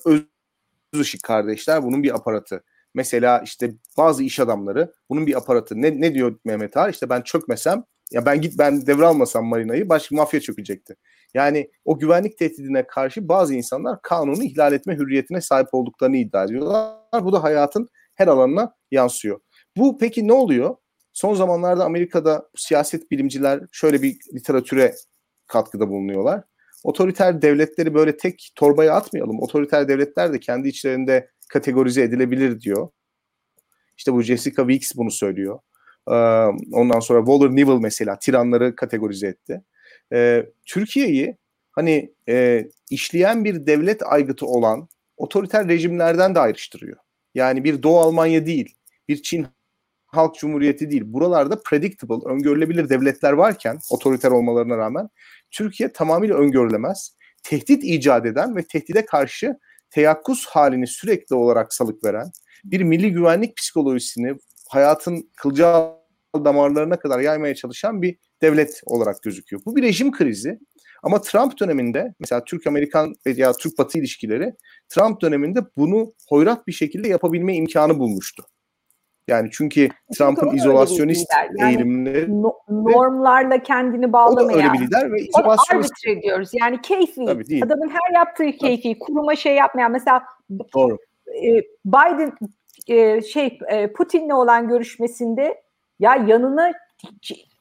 Özışık kardeşler bunun bir aparatı. Mesela işte bazı iş adamları bunun bir aparatı. Ne, ne diyor Mehmet Ağa? İşte ben çökmesem ya ben git ben devralmasam marinayı başka mafya çökecekti. Yani o güvenlik tehdidine karşı bazı insanlar kanunu ihlal etme hürriyetine sahip olduklarını iddia ediyorlar. Bu da hayatın her alanına yansıyor. Bu peki ne oluyor? Son zamanlarda Amerika'da siyaset bilimciler şöyle bir literatüre katkıda bulunuyorlar. Otoriter devletleri böyle tek torbaya atmayalım. Otoriter devletler de kendi içlerinde kategorize edilebilir diyor. İşte bu Jessica Weeks bunu söylüyor. Ondan sonra Waller Newell mesela tiranları kategorize etti. Türkiye'yi hani e, işleyen bir devlet aygıtı olan otoriter rejimlerden de ayrıştırıyor. Yani bir Doğu Almanya değil, bir Çin Halk Cumhuriyeti değil. Buralarda predictable, öngörülebilir devletler varken otoriter olmalarına rağmen Türkiye tamamıyla öngörülemez. Tehdit icat eden ve tehdide karşı teyakkuz halini sürekli olarak salık veren bir milli güvenlik psikolojisini hayatın kılcal damarlarına kadar yaymaya çalışan bir devlet olarak gözüküyor. Bu bir rejim krizi. Ama Trump döneminde mesela Türk-Amerikan veya Türk-Batı ilişkileri Trump döneminde bunu hoyrat bir şekilde yapabilme imkanı bulmuştu. Yani çünkü Trump'ın izolasyonist yani eğilimleri no, normlarla kendini bağlamayan. O da öyle bir lider ve izolasyonist. diyoruz. Yani keyfi. Tabii, Adamın her yaptığı keyfi. Tabii. Kuruma şey yapmayan. Mesela Doğru. E, Biden e, şey e, Putin'le olan görüşmesinde ya yanına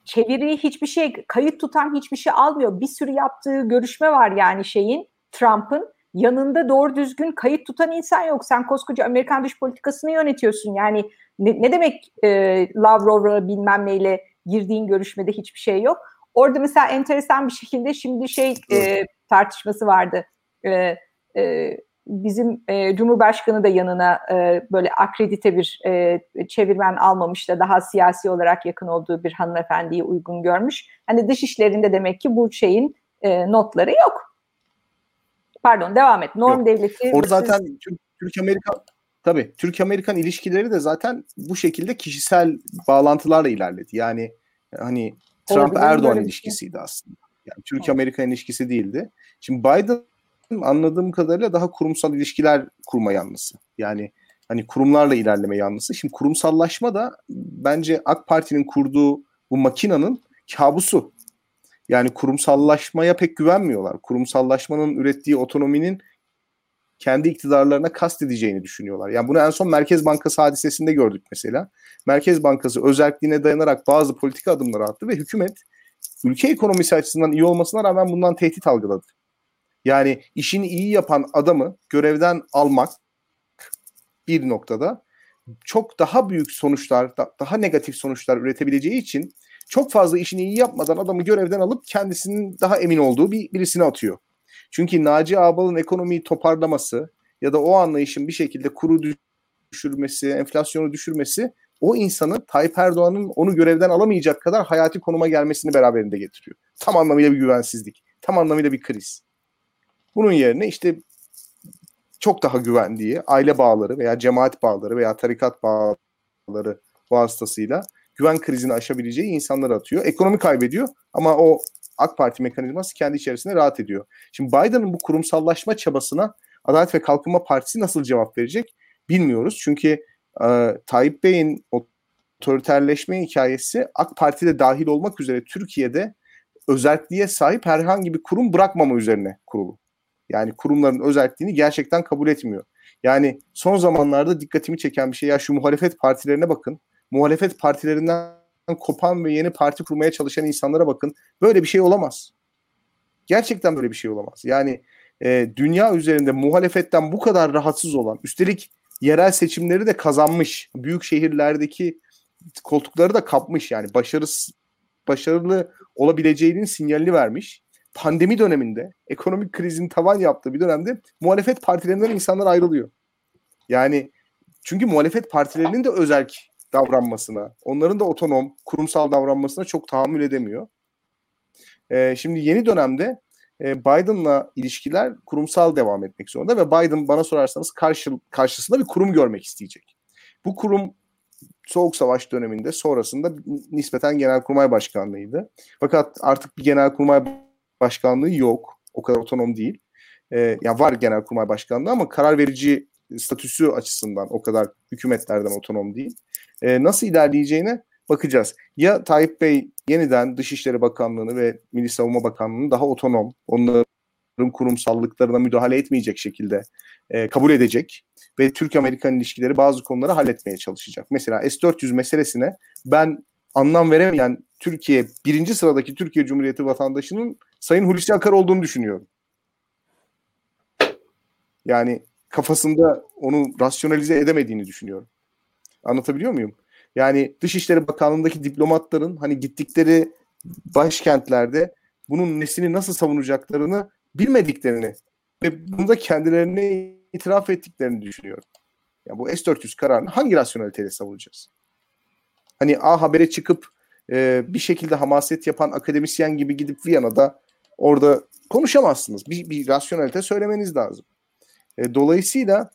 çeviri hiçbir şey kayıt tutan hiçbir şey almıyor. Bir sürü yaptığı görüşme var yani şeyin Trump'ın yanında doğru düzgün kayıt tutan insan yok. Sen koskoca Amerikan dış politikasını yönetiyorsun. Yani ne, ne demek e, Lavrov'la bilmem neyle girdiğin görüşmede hiçbir şey yok. Orada mesela enteresan bir şekilde şimdi şey e, tartışması vardı. E, e, bizim e, Cumhurbaşkanı da yanına e, böyle akredite bir e, çevirmen almamış da daha siyasi olarak yakın olduğu bir hanımefendiyi uygun görmüş. Hani dış işlerinde demek ki bu şeyin e, notları yok. Pardon devam et. Norm yok. devleti. Orada zaten Türk-Amerika Tabii Türk-Amerikan ilişkileri de zaten bu şekilde kişisel bağlantılarla ilerledi. Yani hani Trump-Erdoğan ilişkisiydi aslında. Yani Türk-Amerikan ilişkisi değildi. Şimdi Biden anladığım kadarıyla daha kurumsal ilişkiler kurma yanlısı. Yani hani kurumlarla ilerleme yanlısı. Şimdi kurumsallaşma da bence AK Parti'nin kurduğu bu makinanın kabusu. Yani kurumsallaşmaya pek güvenmiyorlar. Kurumsallaşmanın ürettiği otonominin kendi iktidarlarına kast edeceğini düşünüyorlar. Yani bunu en son Merkez Bankası hadisesinde gördük mesela. Merkez Bankası özelliğine dayanarak bazı politika adımları attı ve hükümet ülke ekonomisi açısından iyi olmasına rağmen bundan tehdit algıladı. Yani işini iyi yapan adamı görevden almak bir noktada çok daha büyük sonuçlar, daha negatif sonuçlar üretebileceği için çok fazla işini iyi yapmadan adamı görevden alıp kendisinin daha emin olduğu bir birisini atıyor. Çünkü Naci Ağbal'ın ekonomiyi toparlaması ya da o anlayışın bir şekilde kuru düşürmesi, enflasyonu düşürmesi o insanı Tayyip Erdoğan'ın onu görevden alamayacak kadar hayati konuma gelmesini beraberinde getiriyor. Tam anlamıyla bir güvensizlik. Tam anlamıyla bir kriz. Bunun yerine işte çok daha güvendiği aile bağları veya cemaat bağları veya tarikat bağları vasıtasıyla güven krizini aşabileceği insanları atıyor. Ekonomi kaybediyor ama o AK Parti mekanizması kendi içerisinde rahat ediyor. Şimdi Biden'ın bu kurumsallaşma çabasına Adalet ve Kalkınma Partisi nasıl cevap verecek bilmiyoruz. Çünkü e, Tayyip Bey'in otoriterleşme hikayesi AK Parti'de dahil olmak üzere Türkiye'de özelliğe sahip herhangi bir kurum bırakmama üzerine kurulu. Yani kurumların özelliğini gerçekten kabul etmiyor. Yani son zamanlarda dikkatimi çeken bir şey ya şu muhalefet partilerine bakın. Muhalefet partilerinden kopan ve yeni parti kurmaya çalışan insanlara bakın. Böyle bir şey olamaz. Gerçekten böyle bir şey olamaz. Yani e, dünya üzerinde muhalefetten bu kadar rahatsız olan, üstelik yerel seçimleri de kazanmış, büyük şehirlerdeki koltukları da kapmış yani başarısı başarılı olabileceğinin sinyalini vermiş. Pandemi döneminde, ekonomik krizin tavan yaptığı bir dönemde muhalefet partilerinden insanlar ayrılıyor. Yani çünkü muhalefet partilerinin de özerk davranmasına, onların da otonom, kurumsal davranmasına çok tahammül edemiyor. Ee, şimdi yeni dönemde e, Biden'la ilişkiler kurumsal devam etmek zorunda ve Biden bana sorarsanız karşı, karşısında bir kurum görmek isteyecek. Bu kurum Soğuk Savaş döneminde sonrasında nispeten Genelkurmay Başkanlığı'ydı. Fakat artık bir Genelkurmay Başkanlığı yok. O kadar otonom değil. Ee, yani var Genelkurmay Başkanlığı ama karar verici statüsü açısından o kadar hükümetlerden otonom değil. Ee, nasıl ilerleyeceğine bakacağız. Ya Tayyip Bey yeniden Dışişleri Bakanlığı'nı ve Milli Savunma Bakanlığı'nı daha otonom, onların kurumsallıklarına müdahale etmeyecek şekilde e, kabul edecek ve Türk-Amerikan ilişkileri bazı konuları halletmeye çalışacak. Mesela S-400 meselesine ben anlam veremeyen Türkiye, birinci sıradaki Türkiye Cumhuriyeti vatandaşının Sayın Hulusi Akar olduğunu düşünüyorum. Yani kafasında onu rasyonalize edemediğini düşünüyorum. Anlatabiliyor muyum? Yani Dışişleri Bakanlığı'ndaki diplomatların hani gittikleri başkentlerde bunun nesini nasıl savunacaklarını bilmediklerini ve bunu da kendilerine itiraf ettiklerini düşünüyorum. Ya bu S-400 kararını hangi rasyoneliteyle savunacağız? Hani A Haber'e çıkıp e, bir şekilde hamaset yapan akademisyen gibi gidip Viyana'da orada konuşamazsınız. Bir, bir rasyonelite söylemeniz lazım. E, dolayısıyla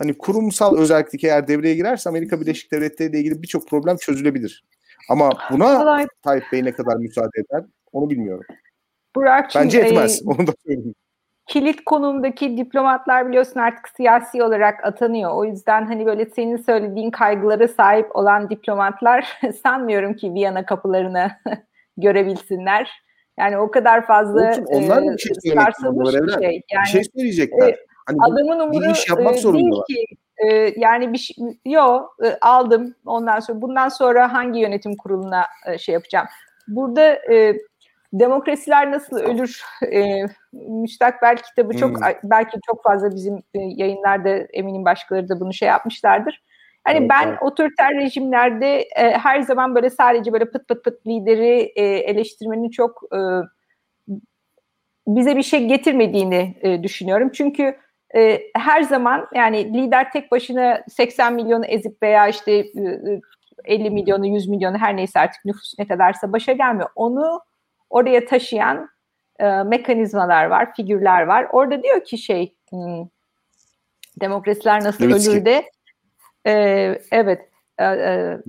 hani kurumsal özellik eğer devreye girerse Amerika Birleşik Devletleri ile ilgili birçok problem çözülebilir. Ama buna Tayyip Bey ne kadar müsaade eder onu bilmiyorum. Burak'cığım, Bence etmez. E, onu da söyleyeyim. Kilit konumdaki diplomatlar biliyorsun artık siyasi olarak atanıyor. O yüzden hani böyle senin söylediğin kaygılara sahip olan diplomatlar sanmıyorum ki Viyana kapılarını görebilsinler. Yani o kadar fazla Olsun, onlar da bir şey söylemek bir şey. Yani, bir şey söyleyecekler. E, hani adamın umuru bir iş yapmak e, değil ki. E, yani bir şey, yo e, aldım ondan sonra bundan sonra hangi yönetim kuruluna e, şey yapacağım. Burada e, Demokrasiler Nasıl Ölür e, müstakbel kitabı çok hmm. belki çok fazla bizim e, yayınlarda eminim başkaları da bunu şey yapmışlardır. Hani evet, ben evet. otoriter rejimlerde e, her zaman böyle sadece böyle pıt pıt pıt lideri e, eleştirmenin çok e, bize bir şey getirmediğini e, düşünüyorum. Çünkü e, her zaman yani lider tek başına 80 milyonu ezip veya işte e, 50 milyonu 100 milyonu her neyse artık nüfus ne kadarsa başa gelmiyor. Onu oraya taşıyan e, mekanizmalar var, figürler var. Orada diyor ki şey hmm, demokrasiler nasıl evet. ölür de e, evet e, e,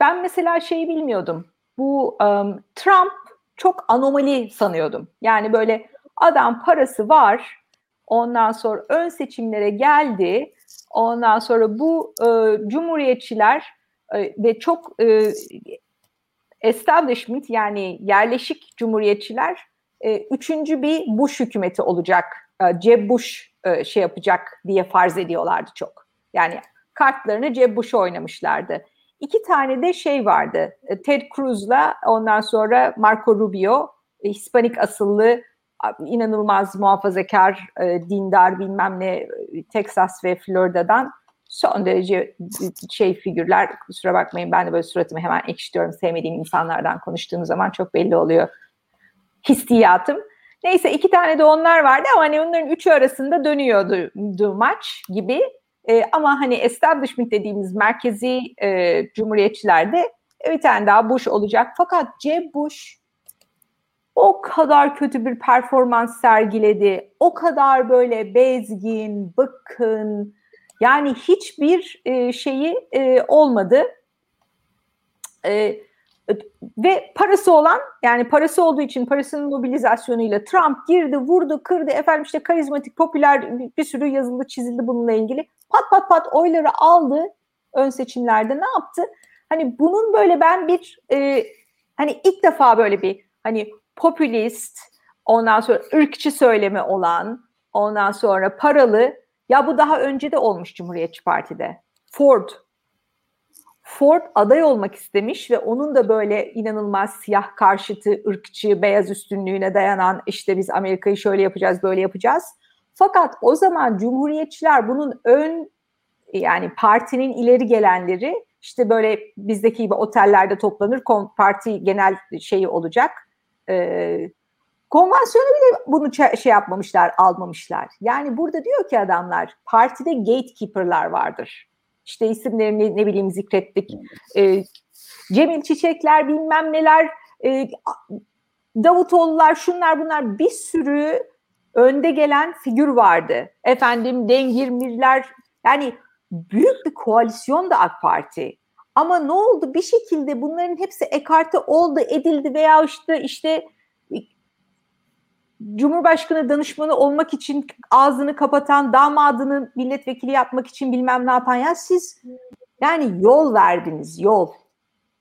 ben mesela şeyi bilmiyordum. Bu um, Trump çok anomali sanıyordum. Yani böyle adam parası var. Ondan sonra ön seçimlere geldi. Ondan sonra bu e, cumhuriyetçiler e, ve çok e, establishment yani yerleşik cumhuriyetçiler e, üçüncü bir Bush hükümeti olacak. E, Jeb Bush e, şey yapacak diye farz ediyorlardı çok. Yani kartlarını Jeb Bush'a oynamışlardı. İki tane de şey vardı. E, Ted Cruz'la ondan sonra Marco Rubio, e, Hispanik asıllı inanılmaz muhafazakar, e, dindar bilmem ne e, Texas ve Florida'dan son derece şey figürler kusura bakmayın ben de böyle suratımı hemen ekşitiyorum sevmediğim insanlardan konuştuğum zaman çok belli oluyor hissiyatım. Neyse iki tane de onlar vardı ama hani onların üçü arasında dönüyordu maç gibi. E, ama hani establishment dediğimiz merkezi e, cumhuriyetçilerde bir tane daha Bush olacak. Fakat Jeb Bush o kadar kötü bir performans sergiledi. O kadar böyle bezgin, bıkkın, yani hiçbir e, şeyi e, olmadı. E, ve parası olan yani parası olduğu için parasının mobilizasyonuyla Trump girdi, vurdu, kırdı. Efendim işte karizmatik, popüler bir, sürü yazıldı, çizildi bununla ilgili. Pat pat pat oyları aldı ön seçimlerde ne yaptı? Hani bunun böyle ben bir e, hani ilk defa böyle bir hani popülist, ondan sonra ırkçı söylemi olan, ondan sonra paralı. Ya bu daha önce de olmuş Cumhuriyetçi Parti'de. Ford. Ford aday olmak istemiş ve onun da böyle inanılmaz siyah karşıtı, ırkçı, beyaz üstünlüğüne dayanan işte biz Amerika'yı şöyle yapacağız, böyle yapacağız. Fakat o zaman Cumhuriyetçiler bunun ön yani partinin ileri gelenleri işte böyle bizdeki gibi otellerde toplanır parti genel şeyi olacak. Ee, konvansiyonu bile bunu şey yapmamışlar, almamışlar. Yani burada diyor ki adamlar partide gatekeeper'lar vardır. İşte isimlerini ne bileyim zikrettik. Ee, Cemil Çiçekler bilmem neler, e, Davutoğlular şunlar bunlar bir sürü önde gelen figür vardı. Efendim Dengirmirler yani büyük bir koalisyon da AK Parti. Ama ne oldu? Bir şekilde bunların hepsi ekarte oldu, edildi veya işte işte Cumhurbaşkanı danışmanı olmak için ağzını kapatan, damadını milletvekili yapmak için bilmem ne yapan ya siz yani yol verdiniz, yol.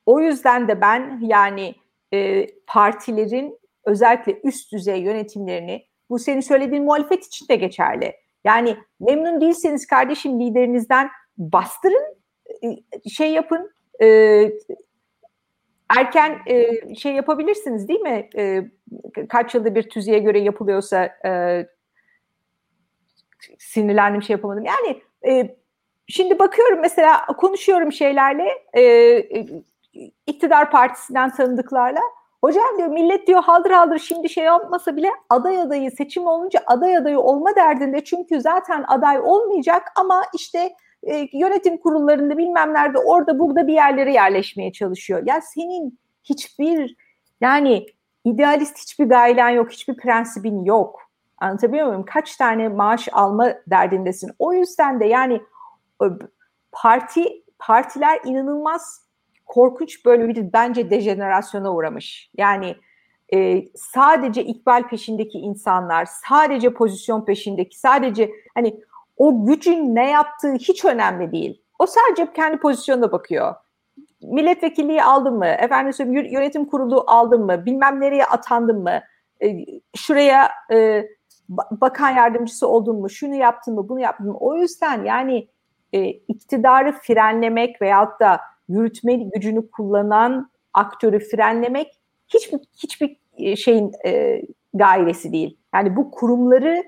O yüzden de ben yani e, partilerin özellikle üst düzey yönetimlerini bu senin söylediğin muhalefet için de geçerli. Yani memnun değilseniz kardeşim liderinizden bastırın, e, şey yapın, e, erken e, şey yapabilirsiniz değil mi? E, kaç yılda bir tüzüğe göre yapılıyorsa e, sinirlendim şey yapamadım. Yani e, şimdi bakıyorum mesela konuşuyorum şeylerle e, e, iktidar partisinden tanıdıklarla Hocam diyor millet diyor haldır haldır şimdi şey olmasa bile aday adayı seçim olunca aday adayı olma derdinde çünkü zaten aday olmayacak ama işte e, yönetim kurullarında bilmem nerede orada burada bir yerlere yerleşmeye çalışıyor. Ya senin hiçbir yani idealist hiçbir gaylen yok, hiçbir prensibin yok. Anlatabiliyor muyum? Kaç tane maaş alma derdindesin. O yüzden de yani parti partiler inanılmaz korkunç böyle bir bence dejenerasyona uğramış. Yani e, sadece ikbal peşindeki insanlar, sadece pozisyon peşindeki, sadece hani o gücün ne yaptığı hiç önemli değil. O sadece kendi pozisyonuna bakıyor. Milletvekilliği aldın mı? Efendim yönetim kurulu aldın mı? Bilmem nereye atandın mı? E, şuraya e, bakan yardımcısı oldun mu? Şunu yaptın mı? Bunu yaptın mı? O yüzden yani e, iktidarı frenlemek veyahut da yürütme gücünü kullanan aktörü frenlemek hiçbir hiçbir e, şeyin e, gayresi değil. Yani bu kurumları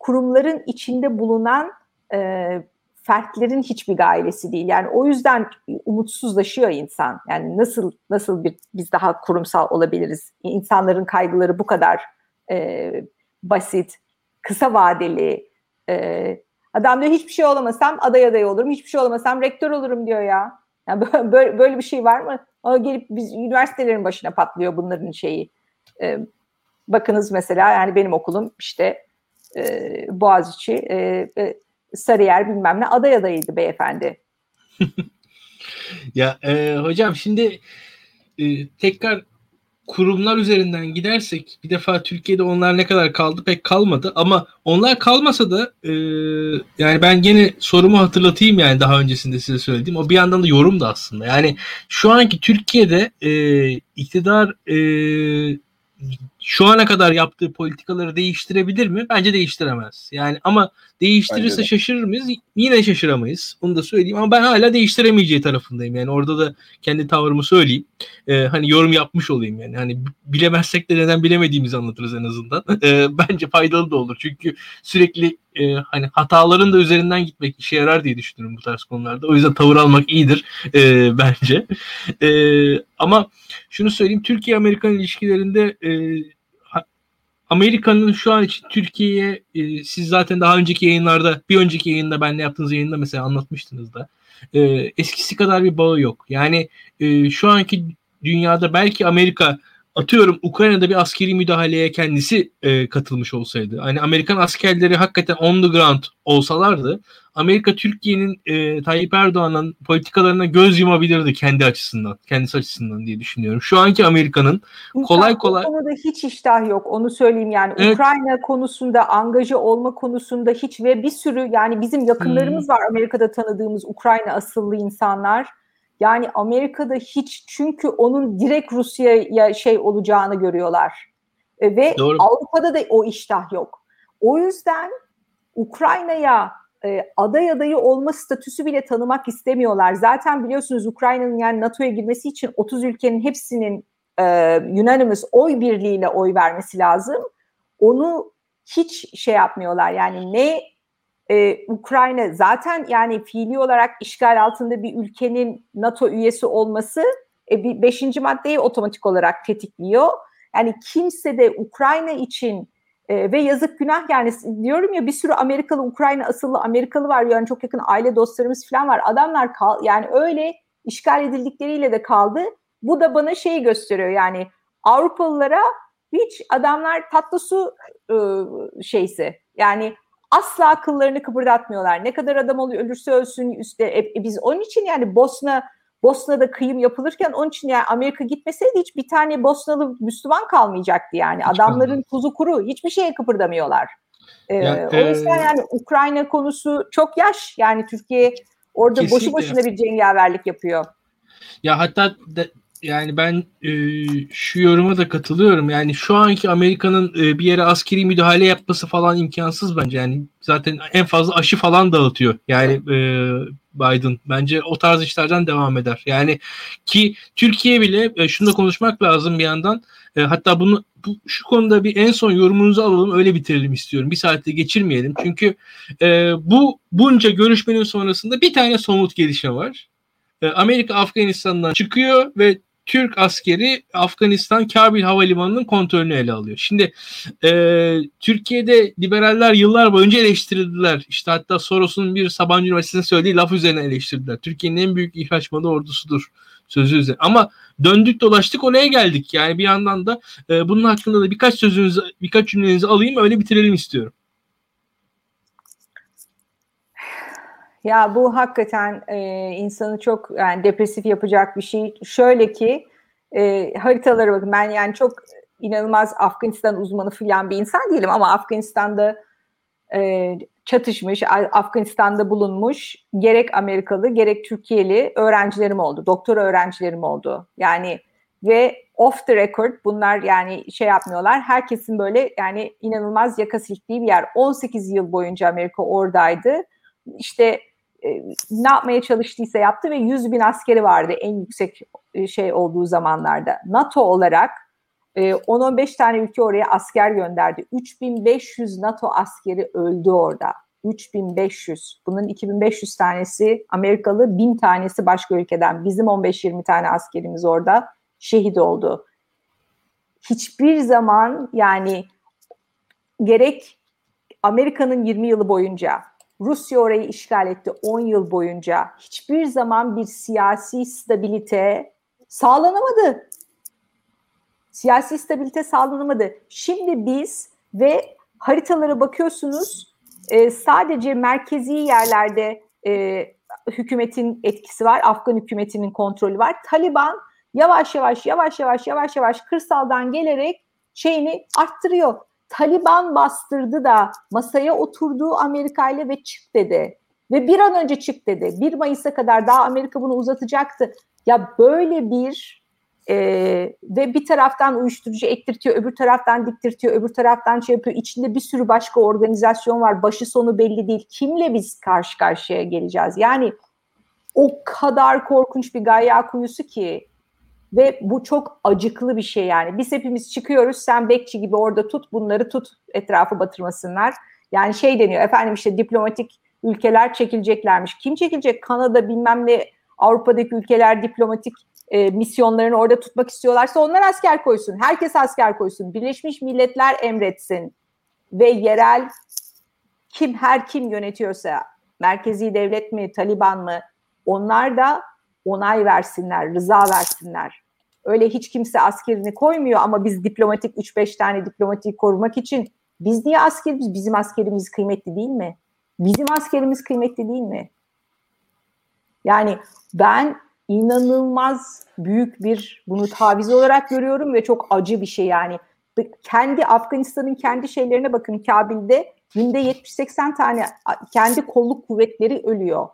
kurumların içinde bulunan e, fertlerin hiçbir gayresi değil. Yani o yüzden umutsuzlaşıyor insan. Yani nasıl nasıl bir biz daha kurumsal olabiliriz? İnsanların kaygıları bu kadar e, basit, kısa vadeli. E, adam diyor hiçbir şey olamasam aday aday olurum, hiçbir şey olamasam rektör olurum diyor ya. Yani böyle, böyle bir şey var mı? Ama gelip biz üniversitelerin başına patlıyor bunların şeyi. Ee, bakınız mesela yani benim okulum işte e, Boğaziçi, e, e, Sarıyer bilmem ne aday adayıydı beyefendi. ya e, hocam şimdi e, tekrar kurumlar üzerinden gidersek bir defa Türkiye'de onlar ne kadar kaldı pek kalmadı ama onlar kalmasa da e, yani ben gene sorumu hatırlatayım yani daha öncesinde size söylediğim o bir yandan da yorum da aslında yani şu anki Türkiye'de e, iktidar e, şu ana kadar yaptığı politikaları değiştirebilir mi? Bence değiştiremez. Yani ama değiştirirse şaşırır mıyız? Yine şaşıramayız. Onu da söyleyeyim ama ben hala değiştiremeyeceği tarafındayım. Yani orada da kendi tavrımı söyleyeyim. Ee, hani yorum yapmış olayım yani. Hani bilemezsek de neden bilemediğimizi anlatırız en azından. Ee, bence faydalı da olur. Çünkü sürekli e, hani hataların da üzerinden gitmek işe yarar diye düşünüyorum bu tarz konularda. O yüzden tavır almak iyidir e, bence. E, ama şunu söyleyeyim Türkiye-Amerikan ilişkilerinde e, Amerika'nın şu an için Türkiye'ye e, siz zaten daha önceki yayınlarda bir önceki yayında benle yaptığınız yayında mesela anlatmıştınız da e, eskisi kadar bir bağı yok. Yani e, şu anki dünyada belki Amerika atıyorum Ukrayna'da bir askeri müdahaleye kendisi e, katılmış olsaydı. Hani Amerikan askerleri hakikaten on the ground olsalardı Amerika Türkiye'nin e, Tayyip Erdoğan'ın politikalarına göz yumabilirdi kendi açısından, kendisi açısından diye düşünüyorum. Şu anki Amerika'nın kolay kolay... Bu konuda hiç iştah yok onu söyleyeyim yani. Evet. Ukrayna konusunda, angaja olma konusunda hiç ve bir sürü yani bizim yakınlarımız hmm. var Amerika'da tanıdığımız Ukrayna asıllı insanlar Yani Amerika'da hiç çünkü onun direkt Rusya'ya şey olacağını görüyorlar. E, ve Doğru. Avrupa'da da o iştah yok. O yüzden Ukrayna'ya e, aday adayı olma statüsü bile tanımak istemiyorlar. Zaten biliyorsunuz Ukrayna'nın yani NATO'ya girmesi için 30 ülkenin hepsinin e, unanimous oy birliğiyle oy vermesi lazım. Onu hiç şey yapmıyorlar. Yani ne e, Ukrayna zaten yani fiili olarak işgal altında bir ülkenin NATO üyesi olması e, bir beşinci maddeyi otomatik olarak tetikliyor. Yani kimse de Ukrayna için e, ve yazık günah yani diyorum ya bir sürü Amerikalı, Ukrayna asıllı Amerikalı var yani çok yakın aile dostlarımız falan var. Adamlar kal yani öyle işgal edildikleriyle de kaldı. Bu da bana şeyi gösteriyor yani Avrupalılara hiç adamlar tatlı su e, şeysi yani asla akıllarını kıpırdatmıyorlar. Ne kadar adam oluyor ölürse ölsün üstte. E, e, biz onun için yani Bosna Bosna'da kıyım yapılırken onun için yani Amerika gitmeseydi hiç bir tane Bosnalı Müslüman kalmayacaktı yani. Hiç Adamların tuzu kuru. Hiçbir şeye kıpırdamıyorlar. Ee, ya, o yüzden e... yani Ukrayna konusu çok yaş. Yani Türkiye orada Kesinlikle. boşu boşuna bir cengaverlik yapıyor. Ya hatta de, yani ben e, şu yoruma da katılıyorum. Yani şu anki Amerika'nın e, bir yere askeri müdahale yapması falan imkansız bence. Yani zaten en fazla aşı falan dağıtıyor. Yani e, Biden bence o tarz işlerden devam eder. Yani ki Türkiye bile e, şunu da konuşmak lazım bir yandan. E, hatta bunu bu, şu konuda bir en son yorumunuzu alalım öyle bitirelim istiyorum. Bir saatte geçirmeyelim. Çünkü e, bu bunca görüşmenin sonrasında bir tane somut gelişme var. E, Amerika Afganistan'dan çıkıyor ve Türk askeri Afganistan Kabil Havalimanı'nın kontrolünü ele alıyor. Şimdi e, Türkiye'de liberaller yıllar boyunca eleştirildiler. İşte hatta Soros'un bir Sabancı Üniversitesi'nde söylediği laf üzerine eleştirdiler. Türkiye'nin en büyük ihraç malı ordusudur sözü üzerine. Ama döndük dolaştık oraya geldik. Yani bir yandan da e, bunun hakkında da birkaç sözünüzü, birkaç cümlenizi alayım öyle bitirelim istiyorum. Ya bu hakikaten e, insanı çok yani depresif yapacak bir şey. Şöyle ki e, haritalara bakın ben yani çok inanılmaz Afganistan uzmanı falan bir insan değilim ama Afganistan'da e, çatışmış, Afganistan'da bulunmuş gerek Amerikalı gerek Türkiye'li öğrencilerim oldu. Doktor öğrencilerim oldu. Yani ve off the record bunlar yani şey yapmıyorlar. Herkesin böyle yani inanılmaz yaka silktiği bir yer. 18 yıl boyunca Amerika oradaydı. İşte e, ne yapmaya çalıştıysa yaptı ve 100 bin askeri vardı en yüksek e, şey olduğu zamanlarda. NATO olarak 10-15 e, tane ülke oraya asker gönderdi. 3500 NATO askeri öldü orada. 3500. Bunun 2500 tanesi Amerikalı, 1000 tanesi başka ülkeden. Bizim 15-20 tane askerimiz orada şehit oldu. Hiçbir zaman yani gerek Amerika'nın 20 yılı boyunca Rusya orayı işgal etti 10 yıl boyunca. Hiçbir zaman bir siyasi stabilite sağlanamadı. Siyasi stabilite sağlanamadı. Şimdi biz ve haritalara bakıyorsunuz e, sadece merkezi yerlerde e, hükümetin etkisi var. Afgan hükümetinin kontrolü var. Taliban yavaş yavaş yavaş yavaş yavaş yavaş kırsaldan gelerek şeyini arttırıyor. Taliban bastırdı da masaya oturduğu Amerika ile ve çık dedi. Ve bir an önce çık dedi. 1 Mayıs'a kadar daha Amerika bunu uzatacaktı. Ya böyle bir e, ve bir taraftan uyuşturucu ektirtiyor, öbür taraftan diktirtiyor, öbür taraftan şey yapıyor. İçinde bir sürü başka organizasyon var. Başı sonu belli değil. Kimle biz karşı karşıya geleceğiz? Yani o kadar korkunç bir gayya kuyusu ki ve bu çok acıklı bir şey yani. Biz hepimiz çıkıyoruz sen bekçi gibi orada tut bunları tut etrafı batırmasınlar. Yani şey deniyor efendim işte diplomatik ülkeler çekileceklermiş. Kim çekilecek? Kanada bilmem ne Avrupa'daki ülkeler diplomatik e, misyonlarını orada tutmak istiyorlarsa onlar asker koysun. Herkes asker koysun. Birleşmiş Milletler emretsin. Ve yerel kim her kim yönetiyorsa merkezi devlet mi, Taliban mı onlar da onay versinler, rıza versinler. Öyle hiç kimse askerini koymuyor ama biz diplomatik 3-5 tane diplomatiği korumak için biz niye askeriz? Bizim askerimiz kıymetli değil mi? Bizim askerimiz kıymetli değil mi? Yani ben inanılmaz büyük bir bunu taviz olarak görüyorum ve çok acı bir şey yani. Kendi Afganistan'ın kendi şeylerine bakın Kabil'de günde 70-80 tane kendi kolluk kuvvetleri ölüyor.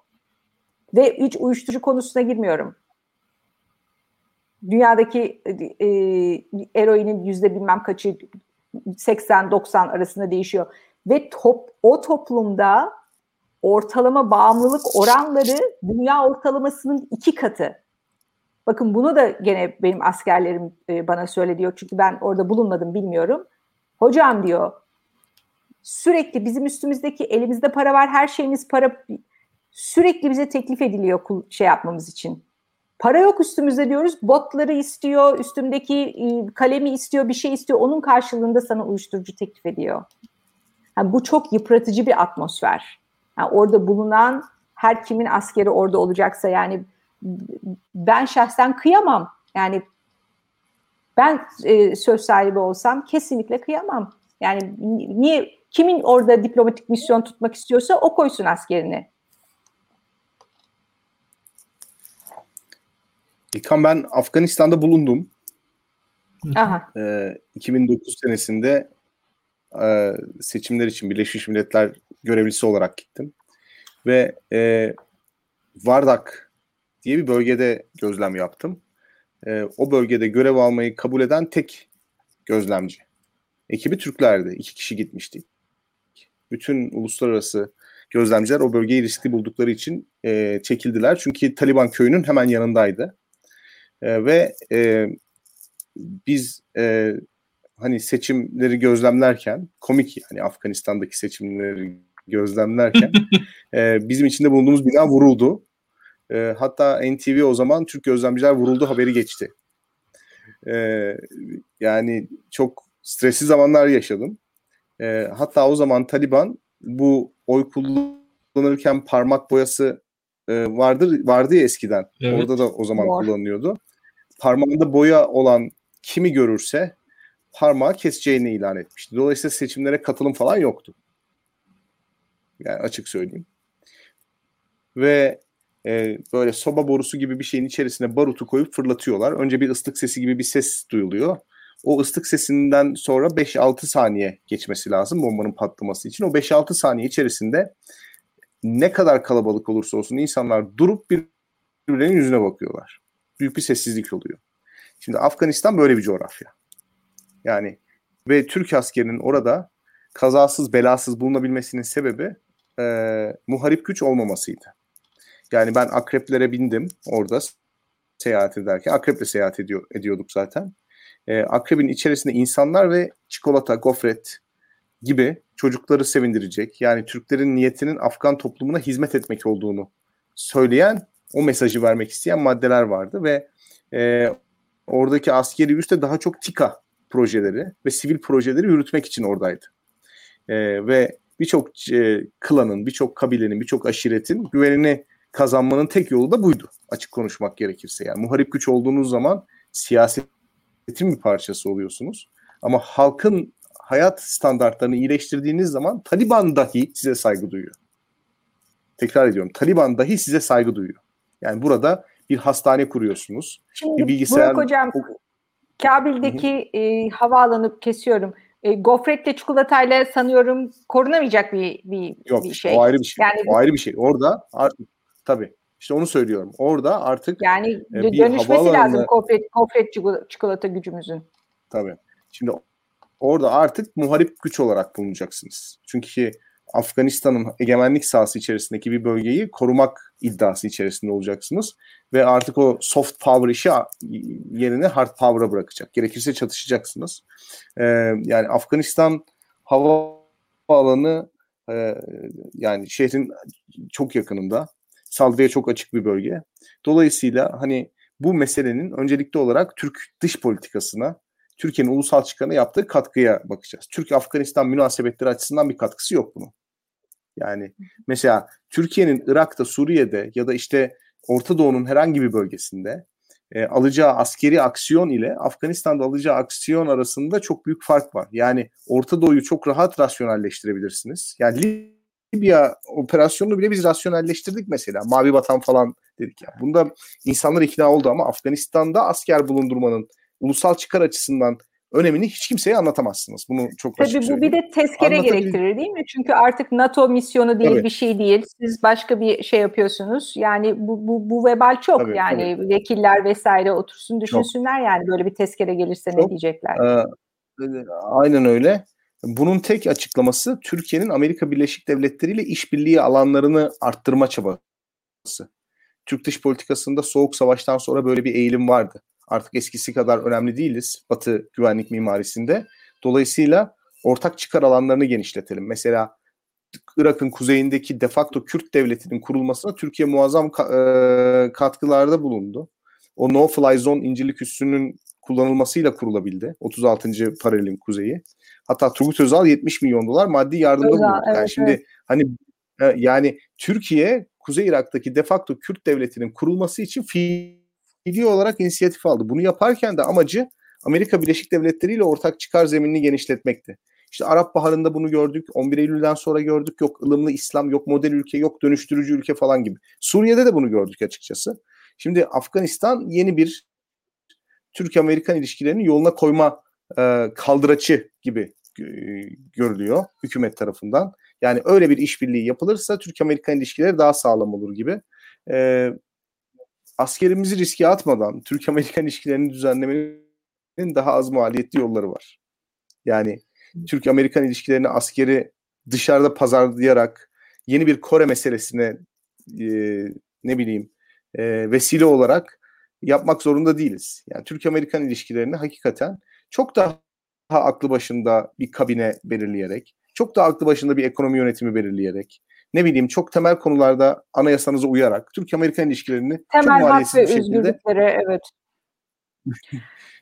Ve üç uyuşturucu konusuna girmiyorum. dünyadaki e, eroinin yüzde bilmem kaçı 80-90 arasında değişiyor. Ve top, o toplumda ortalama bağımlılık oranları dünya ortalamasının iki katı. Bakın bunu da gene benim askerlerim e, bana söyledi Çünkü ben orada bulunmadım bilmiyorum. Hocam diyor sürekli bizim üstümüzdeki elimizde para var her şeyimiz para sürekli bize teklif ediliyor şey yapmamız için. Para yok üstümüzde diyoruz. Botları istiyor, üstümdeki e, kalemi istiyor, bir şey istiyor. Onun karşılığında sana uyuşturucu teklif ediyor. Yani bu çok yıpratıcı bir atmosfer. Yani orada bulunan her kimin askeri orada olacaksa yani ben şahsen kıyamam. Yani ben e, söz sahibi olsam kesinlikle kıyamam. Yani niye kimin orada diplomatik misyon tutmak istiyorsa o koysun askerini. İlkan ben Afganistan'da bulundum. Aha. Ee, 2009 senesinde e, seçimler için Birleşmiş Milletler görevlisi olarak gittim. Ve e, Vardak diye bir bölgede gözlem yaptım. E, o bölgede görev almayı kabul eden tek gözlemci. Ekibi Türklerdi. İki kişi gitmişti. Bütün uluslararası gözlemciler o bölgeyi riskli buldukları için e, çekildiler. Çünkü Taliban köyünün hemen yanındaydı. E, ve e, biz e, hani seçimleri gözlemlerken komik yani Afganistan'daki seçimleri gözlemlerken e, bizim içinde bulunduğumuz bina vuruldu. E, hatta NTV o zaman Türk gözlemciler vuruldu haberi geçti. E, yani çok stresli zamanlar yaşadım. E, hatta o zaman Taliban bu oy kullanırken parmak boyası e, vardır vardı ya eskiden. Evet. Orada da o zaman Var. kullanılıyordu. Parmağında boya olan kimi görürse parmağı keseceğini ilan etmişti. Dolayısıyla seçimlere katılım falan yoktu. Yani açık söyleyeyim. Ve e, böyle soba borusu gibi bir şeyin içerisine barutu koyup fırlatıyorlar. Önce bir ıslık sesi gibi bir ses duyuluyor. O ıslık sesinden sonra 5-6 saniye geçmesi lazım bombanın patlaması için. O 5-6 saniye içerisinde ne kadar kalabalık olursa olsun insanlar durup birbirlerinin yüzüne bakıyorlar. Büyük bir sessizlik oluyor. Şimdi Afganistan böyle bir coğrafya. Yani ve Türk askerinin orada kazasız belasız bulunabilmesinin sebebi e, muharip güç olmamasıydı. Yani ben akreplere bindim orada seyahat ederken. Akreple seyahat ediyor, ediyorduk zaten. E, akrebin içerisinde insanlar ve çikolata, gofret gibi çocukları sevindirecek. Yani Türklerin niyetinin Afgan toplumuna hizmet etmek olduğunu söyleyen, o mesajı vermek isteyen maddeler vardı ve e, oradaki askeri üste daha çok TİKA projeleri ve sivil projeleri yürütmek için oradaydı. E, ve birçok e, klanın, birçok kabilenin, birçok aşiretin güvenini kazanmanın tek yolu da buydu. Açık konuşmak gerekirse. Yani muharip güç olduğunuz zaman siyasetin bir parçası oluyorsunuz. Ama halkın hayat standartlarını iyileştirdiğiniz zaman Taliban dahi size saygı duyuyor. Tekrar ediyorum. Taliban dahi size saygı duyuyor. Yani burada bir hastane kuruyorsunuz. Şimdi bir bilgisayar... Burak Hocam, Kabil'deki e, havaalanı kesiyorum. E, gofretle çikolatayla sanıyorum korunamayacak bir bir, Yok, bir şey. O ayrı bir şey. Yani, o ayrı bir şey. Orada artık tabii işte onu söylüyorum. Orada artık yani e, bir dönüşmesi havaalanında... lazım gofret, gofret çikolata gücümüzün. Tabii. Şimdi orada artık muharip güç olarak bulunacaksınız. Çünkü Afganistan'ın egemenlik sahası içerisindeki bir bölgeyi korumak iddiası içerisinde olacaksınız. Ve artık o soft power işi yerine hard power'a bırakacak. Gerekirse çatışacaksınız. Ee, yani Afganistan hava alanı e, yani şehrin çok yakınında. Saldırıya çok açık bir bölge. Dolayısıyla hani bu meselenin öncelikli olarak Türk dış politikasına, Türkiye'nin ulusal çıkarına yaptığı katkıya bakacağız. Türk-Afganistan münasebetleri açısından bir katkısı yok bunun. Yani mesela Türkiye'nin Irak'ta, Suriye'de ya da işte Orta Doğu'nun herhangi bir bölgesinde e, alacağı askeri aksiyon ile Afganistan'da alacağı aksiyon arasında çok büyük fark var. Yani Orta Doğu'yu çok rahat rasyonelleştirebilirsiniz. Yani Libya operasyonunu bile biz rasyonelleştirdik mesela. Mavi Vatan falan dedik ya. Bunda insanlar ikna oldu ama Afganistan'da asker bulundurmanın ulusal çıkar açısından önemini hiç kimseye anlatamazsınız. Bunu çok Tabii bu bir de tezkere gerektirir değil mi? Çünkü artık NATO misyonu değil, tabii. bir şey değil. Siz başka bir şey yapıyorsunuz. Yani bu bu, bu vebal çok. Tabii, yani tabii. vekiller vesaire otursun düşünsünler çok. yani böyle bir tezkere gelirse çok, ne diyecekler. E, aynen öyle. Bunun tek açıklaması Türkiye'nin Amerika Birleşik Devletleri ile işbirliği alanlarını arttırma çabası. Türk dış politikasında soğuk savaştan sonra böyle bir eğilim vardı. Artık eskisi kadar önemli değiliz Batı güvenlik mimarisinde. Dolayısıyla ortak çıkar alanlarını genişletelim. Mesela Irak'ın kuzeyindeki de facto Kürt devletinin kurulmasına Türkiye muazzam ka- e, katkılarda bulundu. O no-fly zone incirlik üssünün kullanılmasıyla kurulabildi. 36. paralelin kuzeyi. Hatta Turgut Özal 70 milyon dolar maddi yardımda bulundu. Evet, yani şimdi evet. hani e, yani Türkiye Kuzey Irak'taki de facto Kürt devletinin kurulması için fiili olarak inisiyatif aldı. Bunu yaparken de amacı Amerika Birleşik Devletleri ile ortak çıkar zeminini genişletmekti. İşte Arap Baharı'nda bunu gördük. 11 Eylül'den sonra gördük. Yok ılımlı İslam, yok model ülke, yok dönüştürücü ülke falan gibi. Suriye'de de bunu gördük açıkçası. Şimdi Afganistan yeni bir Türk-Amerikan ilişkilerini yoluna koyma e, kaldıraçı gibi e, görülüyor hükümet tarafından. Yani öyle bir işbirliği yapılırsa Türk-Amerikan ilişkileri daha sağlam olur gibi. E, askerimizi riske atmadan Türk-Amerikan ilişkilerini düzenlemenin daha az maliyetli yolları var. Yani Türk-Amerikan ilişkilerini askeri dışarıda pazarlayarak yeni bir Kore meselesine e, ne bileyim e, vesile olarak yapmak zorunda değiliz. Yani Türk-Amerikan ilişkilerini hakikaten çok daha aklı başında bir kabine belirleyerek, çok daha aklı başında bir ekonomi yönetimi belirleyerek, ne bileyim çok temel konularda anayasanıza uyarak Türk-Amerikan ilişkilerini temel çok hak ve özgürlüklere evet.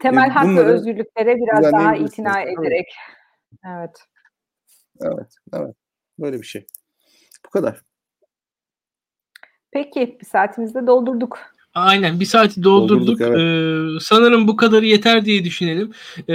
temel hak ve özgürlüklere biraz daha itina ederek. Evet. Evet, evet. Böyle bir şey. Bu kadar. Peki, bir saatimizde doldurduk. Aynen bir saati doldurduk. doldurduk evet. ee, sanırım bu kadarı yeter diye düşünelim. Ee,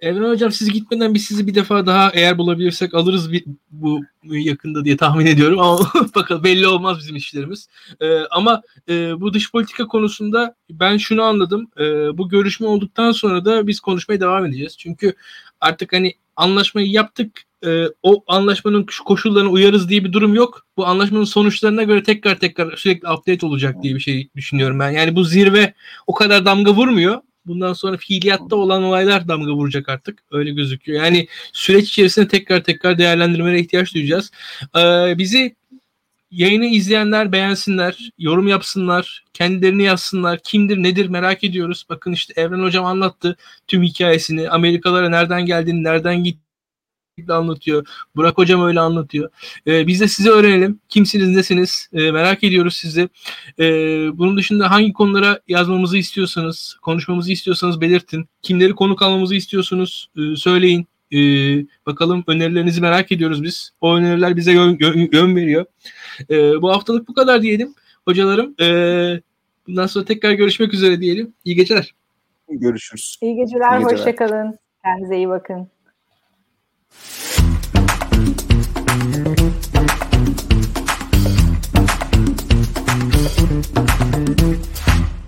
Emre Hocam siz gitmeden biz sizi bir defa daha eğer bulabilirsek alırız bir, bu yakında diye tahmin ediyorum ama bakalım belli olmaz bizim işlerimiz. Ee, ama e, bu dış politika konusunda ben şunu anladım. Ee, bu görüşme olduktan sonra da biz konuşmaya devam edeceğiz. Çünkü artık hani anlaşmayı yaptık e, o anlaşmanın koşullarına uyarız diye bir durum yok. Bu anlaşmanın sonuçlarına göre tekrar tekrar sürekli update olacak diye bir şey düşünüyorum ben. Yani bu zirve o kadar damga vurmuyor. Bundan sonra fiiliyatta olan olaylar damga vuracak artık. Öyle gözüküyor. Yani süreç içerisinde tekrar tekrar değerlendirmeye ihtiyaç duyacağız. Ee, bizi yayını izleyenler beğensinler, yorum yapsınlar, kendilerini yazsınlar. Kimdir, nedir merak ediyoruz. Bakın işte Evren Hocam anlattı tüm hikayesini. Amerikalara nereden geldiğini, nereden gitti anlatıyor. Burak hocam öyle anlatıyor. Ee, biz de sizi öğrenelim. Kimsiniz, nesiniz? Ee, merak ediyoruz sizi. Ee, bunun dışında hangi konulara yazmamızı istiyorsanız, konuşmamızı istiyorsanız belirtin. Kimleri konuk almamızı istiyorsunuz ee, söyleyin. Ee, bakalım önerilerinizi merak ediyoruz biz. O öneriler bize yön, yön, yön veriyor. Ee, bu haftalık bu kadar diyelim. Hocalarım ee, bundan sonra tekrar görüşmek üzere diyelim. İyi geceler. Görüşürüz. İyi geceler, iyi geceler. hoşçakalın. Kendinize iyi bakın. Thank you.